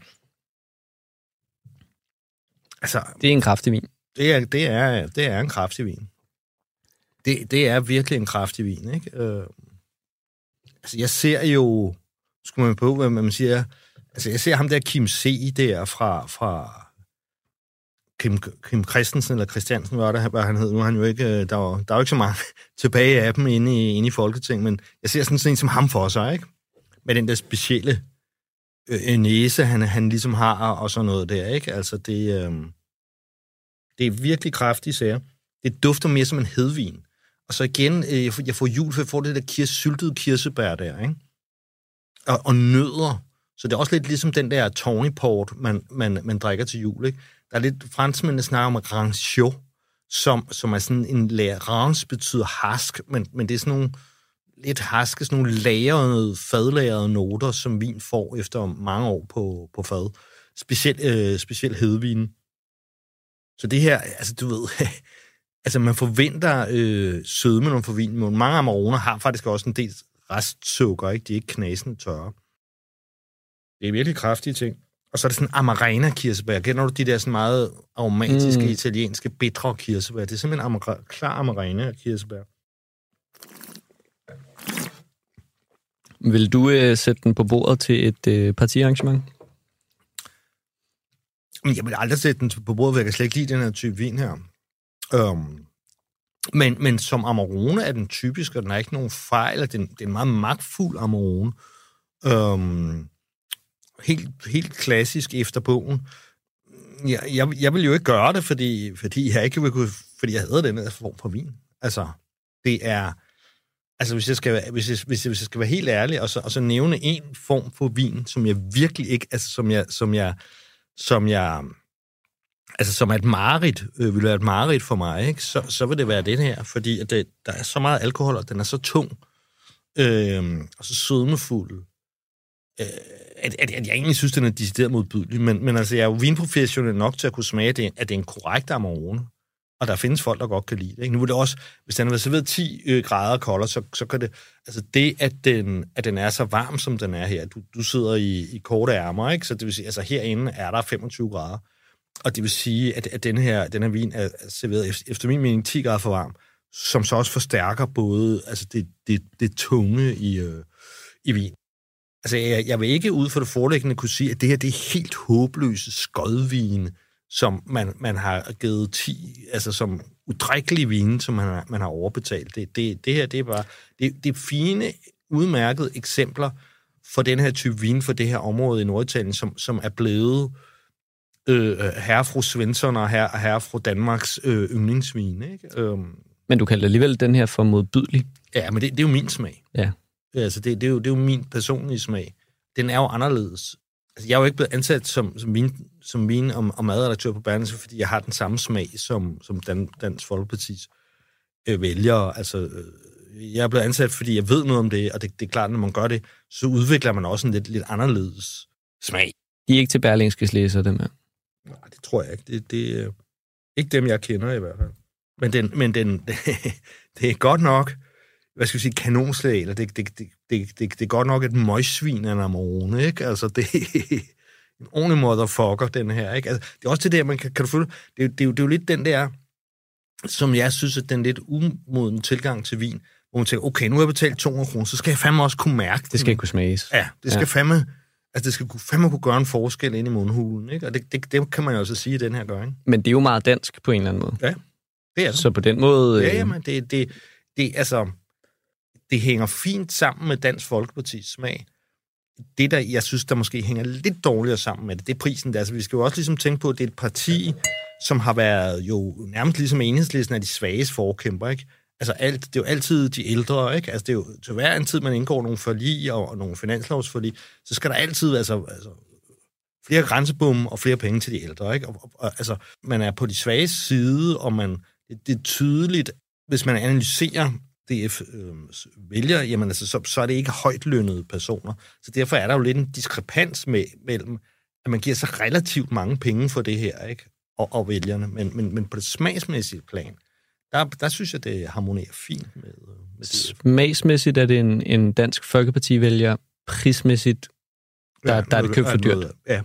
Altså, Det er en kraftig vin. det er, det er, det er en kraftig vin. Det, det er virkelig en kraftig vin, ikke? Øh, altså, jeg ser jo... Skulle man på, hvad man siger... Altså, jeg ser ham der Kim C. der fra... fra Kim, Kim Christensen, eller Christiansen var det, hvad han hed. Nu er han jo ikke... Øh, der var, der er jo ikke så mange [LAUGHS] tilbage af dem inde i, inde i Folketinget, men jeg ser sådan sådan en som ham for sig, ikke? Med den der specielle øh, næse, han, han ligesom har, og sådan noget der, ikke? Altså, det... Øh, det er virkelig kraftige sager. Det dufter mere som en hedvin. Og så igen, øh, jeg får, jeg får jul, for jeg får det der kirs, syltede kirsebær der, ikke? Og, og nødder. Så det er også lidt ligesom den der Tawny Port, man, man, man drikker til jul, ikke? Der er lidt, franskmændene snakker om rancio, som, som er sådan en lager. Range betyder hask, men, men det er sådan nogle lidt haske, sådan nogle lagrede, fadlagrede noter, som vin får efter mange år på, på fad. Specielt, øh, specielt hedvin. Så det her, altså du ved, [LAUGHS] altså man forventer øh, sødme, når man får vin. Mange amaroner har faktisk også en del restsukker, ikke? De er ikke knasende tørre. Det er virkelig kraftige ting. Og så er det sådan amarena kirsebær. Kender du de der sådan meget aromatiske, Mm. italienske, bitre kirsebær? Det er simpelthen amara- klar amarena kirsebær. Vil du øh, sætte den på bordet til et øh, partiarrangement? Men jeg vil aldrig sætte den på bordet, for jeg kan slet ikke lide den her type vin her. Um, men, men som Amarone er den typisk, og den har ikke nogen fejl, og den, det er en meget magtfuld Amarone. Um, helt, helt klassisk efter bogen. Jeg, jeg, jeg vil jo ikke gøre det, fordi, fordi jeg ikke ville kunne, fordi jeg havde den her form for vin. Altså, det er... Altså, hvis jeg skal, være- hvis jeg, hvis jeg, hvis jeg skal være helt ærlig, og så, og så nævne en form for vin, som jeg virkelig ikke, altså som jeg, som jeg, som jeg, altså som er et mareridt, øh, vil være et mareridt for mig, ikke? Så, så vil det være den her, fordi at det, der er så meget alkohol, og den er så tung, øh, og så sødmefuld, øh, at, at, at jeg egentlig synes, den er decideret modbydelig, men, men altså, jeg er jo vinprofessionel nok til at kunne smage, det, at det er en korrekt Amarone, og der findes folk, der godt kan lide det. Ikke? Nu er det også, hvis den har været serveret 10 øh, grader koldere, så, så kan det, altså det, at den, at den er så varm, som den er her, du, du sidder i, i korte ærmer, ikke? så det vil sige, altså herinde er der 25 grader, og det vil sige, at, at den, her, den her vin er serveret efter, efter min mening 10 grader for varm, som så også forstærker både altså det, det, det tunge i, øh, i vin. Altså, jeg, jeg vil ikke ud for det forelæggende kunne sige, at det her det er helt håbløse skodvin, som man, man har givet 10, altså som udrikkelige vine, som man har, man har overbetalt. Det, det, det her, det er bare, det, det er fine, udmærkede eksempler for den her type vin, for det her område i Norditalien, som, som er blevet øh, herre fru Svensson og herre, herre fru Danmarks øh, yndlingsvin. Ikke? Øhm, Men du kalder alligevel den her for modbydelig. Ja, men det, det er jo min smag. Ja. Altså, det, det, er jo, det er jo min personlige smag. Den er jo anderledes. Altså, jeg er jo ikke blevet ansat som, som vin, som vin- og, og madredaktør på Berlingske, fordi jeg har den samme smag som, som Dan, Dansk Folkepartis øh, vælgere. Altså, øh, jeg er blevet ansat, fordi jeg ved noget om det, og det, det er klart, når man gør det, så udvikler man også en lidt, lidt anderledes smag. De er ikke til Berlingskes læser, dem her. Nej, det tror jeg ikke. Det, det er ikke dem, jeg kender i hvert fald. Men, den, men den, [LAUGHS] det er godt nok, hvad skal vi sige, kanonslag, eller det, det, det, det, det, det er godt nok et møgsvin af en amorone, ikke? Altså, det er [LAUGHS] en ordentlig motherfucker, den her, ikke? Altså, det er også det der, man kan, kan du føle, det, er det, er jo, det er jo lidt den der, som jeg synes, at den lidt umoden tilgang til vin, hvor man tænker, okay, nu har jeg betalt 200 kroner, så skal jeg fandme også kunne mærke Det skal ikke kunne smages. Ja, det skal Ja. fandme, altså det skal kunne- fandme kunne gøre en forskel ind i mundhulen, ikke? Og det, det, det kan man jo også sige, at den her gør, ikke? Men det er jo meget dansk på en eller anden måde. Ja, det er det. Så på den måde... Ja, øh, jamen, det, det, det, altså, det hænger fint sammen med Dansk Folkepartis smag. Det, der jeg synes, der måske hænger lidt dårligere sammen med det, det er prisen. Der. Altså, vi skal jo også ligesom tænke på, at det er et parti, som har været jo nærmest ligesom enhedslisten af de svages forkæmper, ikke? Altså, alt, det er jo altid de ældre, ikke? Altså, det er jo til hver en tid, man indgår nogle forlig og, og nogle finanslovsforlig, så skal der altid, altså, altså flere grænsebomme og flere penge til de ældre. Ikke? Og, og, og, altså, man er på de svages side, og man, det, det er tydeligt, hvis man analyserer DF øh, vælger, jamen altså, så, så er det ikke højt lønnede personer. Så derfor er der jo lidt en diskrepans med, mellem, at man giver sig relativt mange penge for det her, ikke? Og, og vælgerne. Men, men, men på det smagsmæssige plan, der, der synes jeg, det harmonerer fint med, med det. Smagsmæssigt er det en, en dansk folkeparti-vælger. Prismæssigt, der, ja, der er det købt for dyrt. Ja.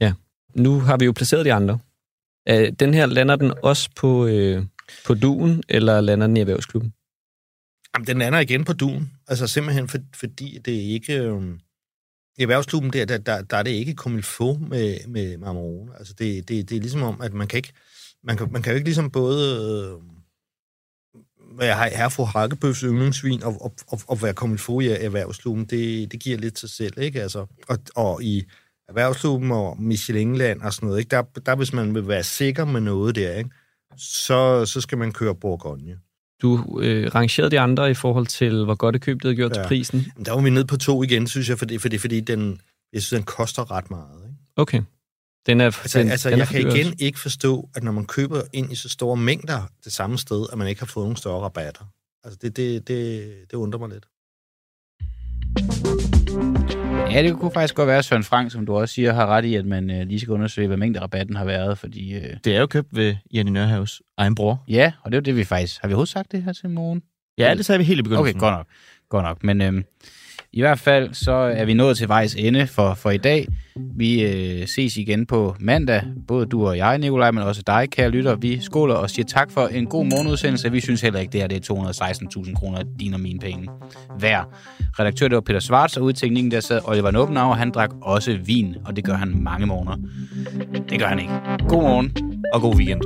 ja. Nu har vi jo placeret de andre. Den her, lander den også på, øh, på duen, eller lander den i erhvervsklubben? Jamen, den lander igen på duen. Altså simpelthen for, fordi det er ikke... Øh, I erhvervsklubben der, der, der, der er det ikke kommet få med, med Marmorone. Altså det, det, det er ligesom om, at man kan ikke... Man kan, man kan jo ikke ligesom både... Øh, være her fru Hakkebøfs yndlingsvin og, og, og, og være kommet få i erhvervsklubben, det, det giver lidt sig selv, ikke? Altså, og, og i erhvervsklubben og Michelinland og sådan noget, ikke? Der, der hvis man vil være sikker med noget der, ikke? Så, så skal man køre Bourgogne. Du øh, rangerede de andre i forhold til, hvor godt det køb, det havde gjort ja. til prisen. Der var vi nede på to igen, synes jeg, fordi, fordi, fordi den, jeg synes, den koster ret meget. Ikke? Okay. Den er, altså, den, altså den jeg kan igen ikke forstå, at når man køber ind i så store mængder det samme sted, at man ikke har fået nogle større rabatter. Altså, det, det, det, det undrer mig lidt. Ja, det kunne faktisk godt være, at Søren Frank, som du også siger, har ret i, at man øh, lige skal undersøge, hvad mængde rabatten har været, fordi... Øh... Det er jo købt ved Jenny Nørhavs egen bror. Ja, og det er jo det, vi faktisk... Har vi overhovedet sagt det her til morgen? Ja, det sagde vi helt i begyndelsen. Okay, godt nok. Godt nok. Men øh, i hvert fald så er vi nået til vejs ende for, for i dag. Vi øh, ses igen på mandag, både du og jeg, Nikolaj, men også dig, kære lytter. Vi skåler og siger tak for en god morgenudsendelse. Vi synes heller ikke, det her det er 216.000 kroner din og mine penge hver. Redaktør, det var Peter Svarts, og ude teknikken, der sad Oliver Noppenau, og han drak også vin, og det gør han mange morgener. Det gør han ikke. God morgen. Og god weekend.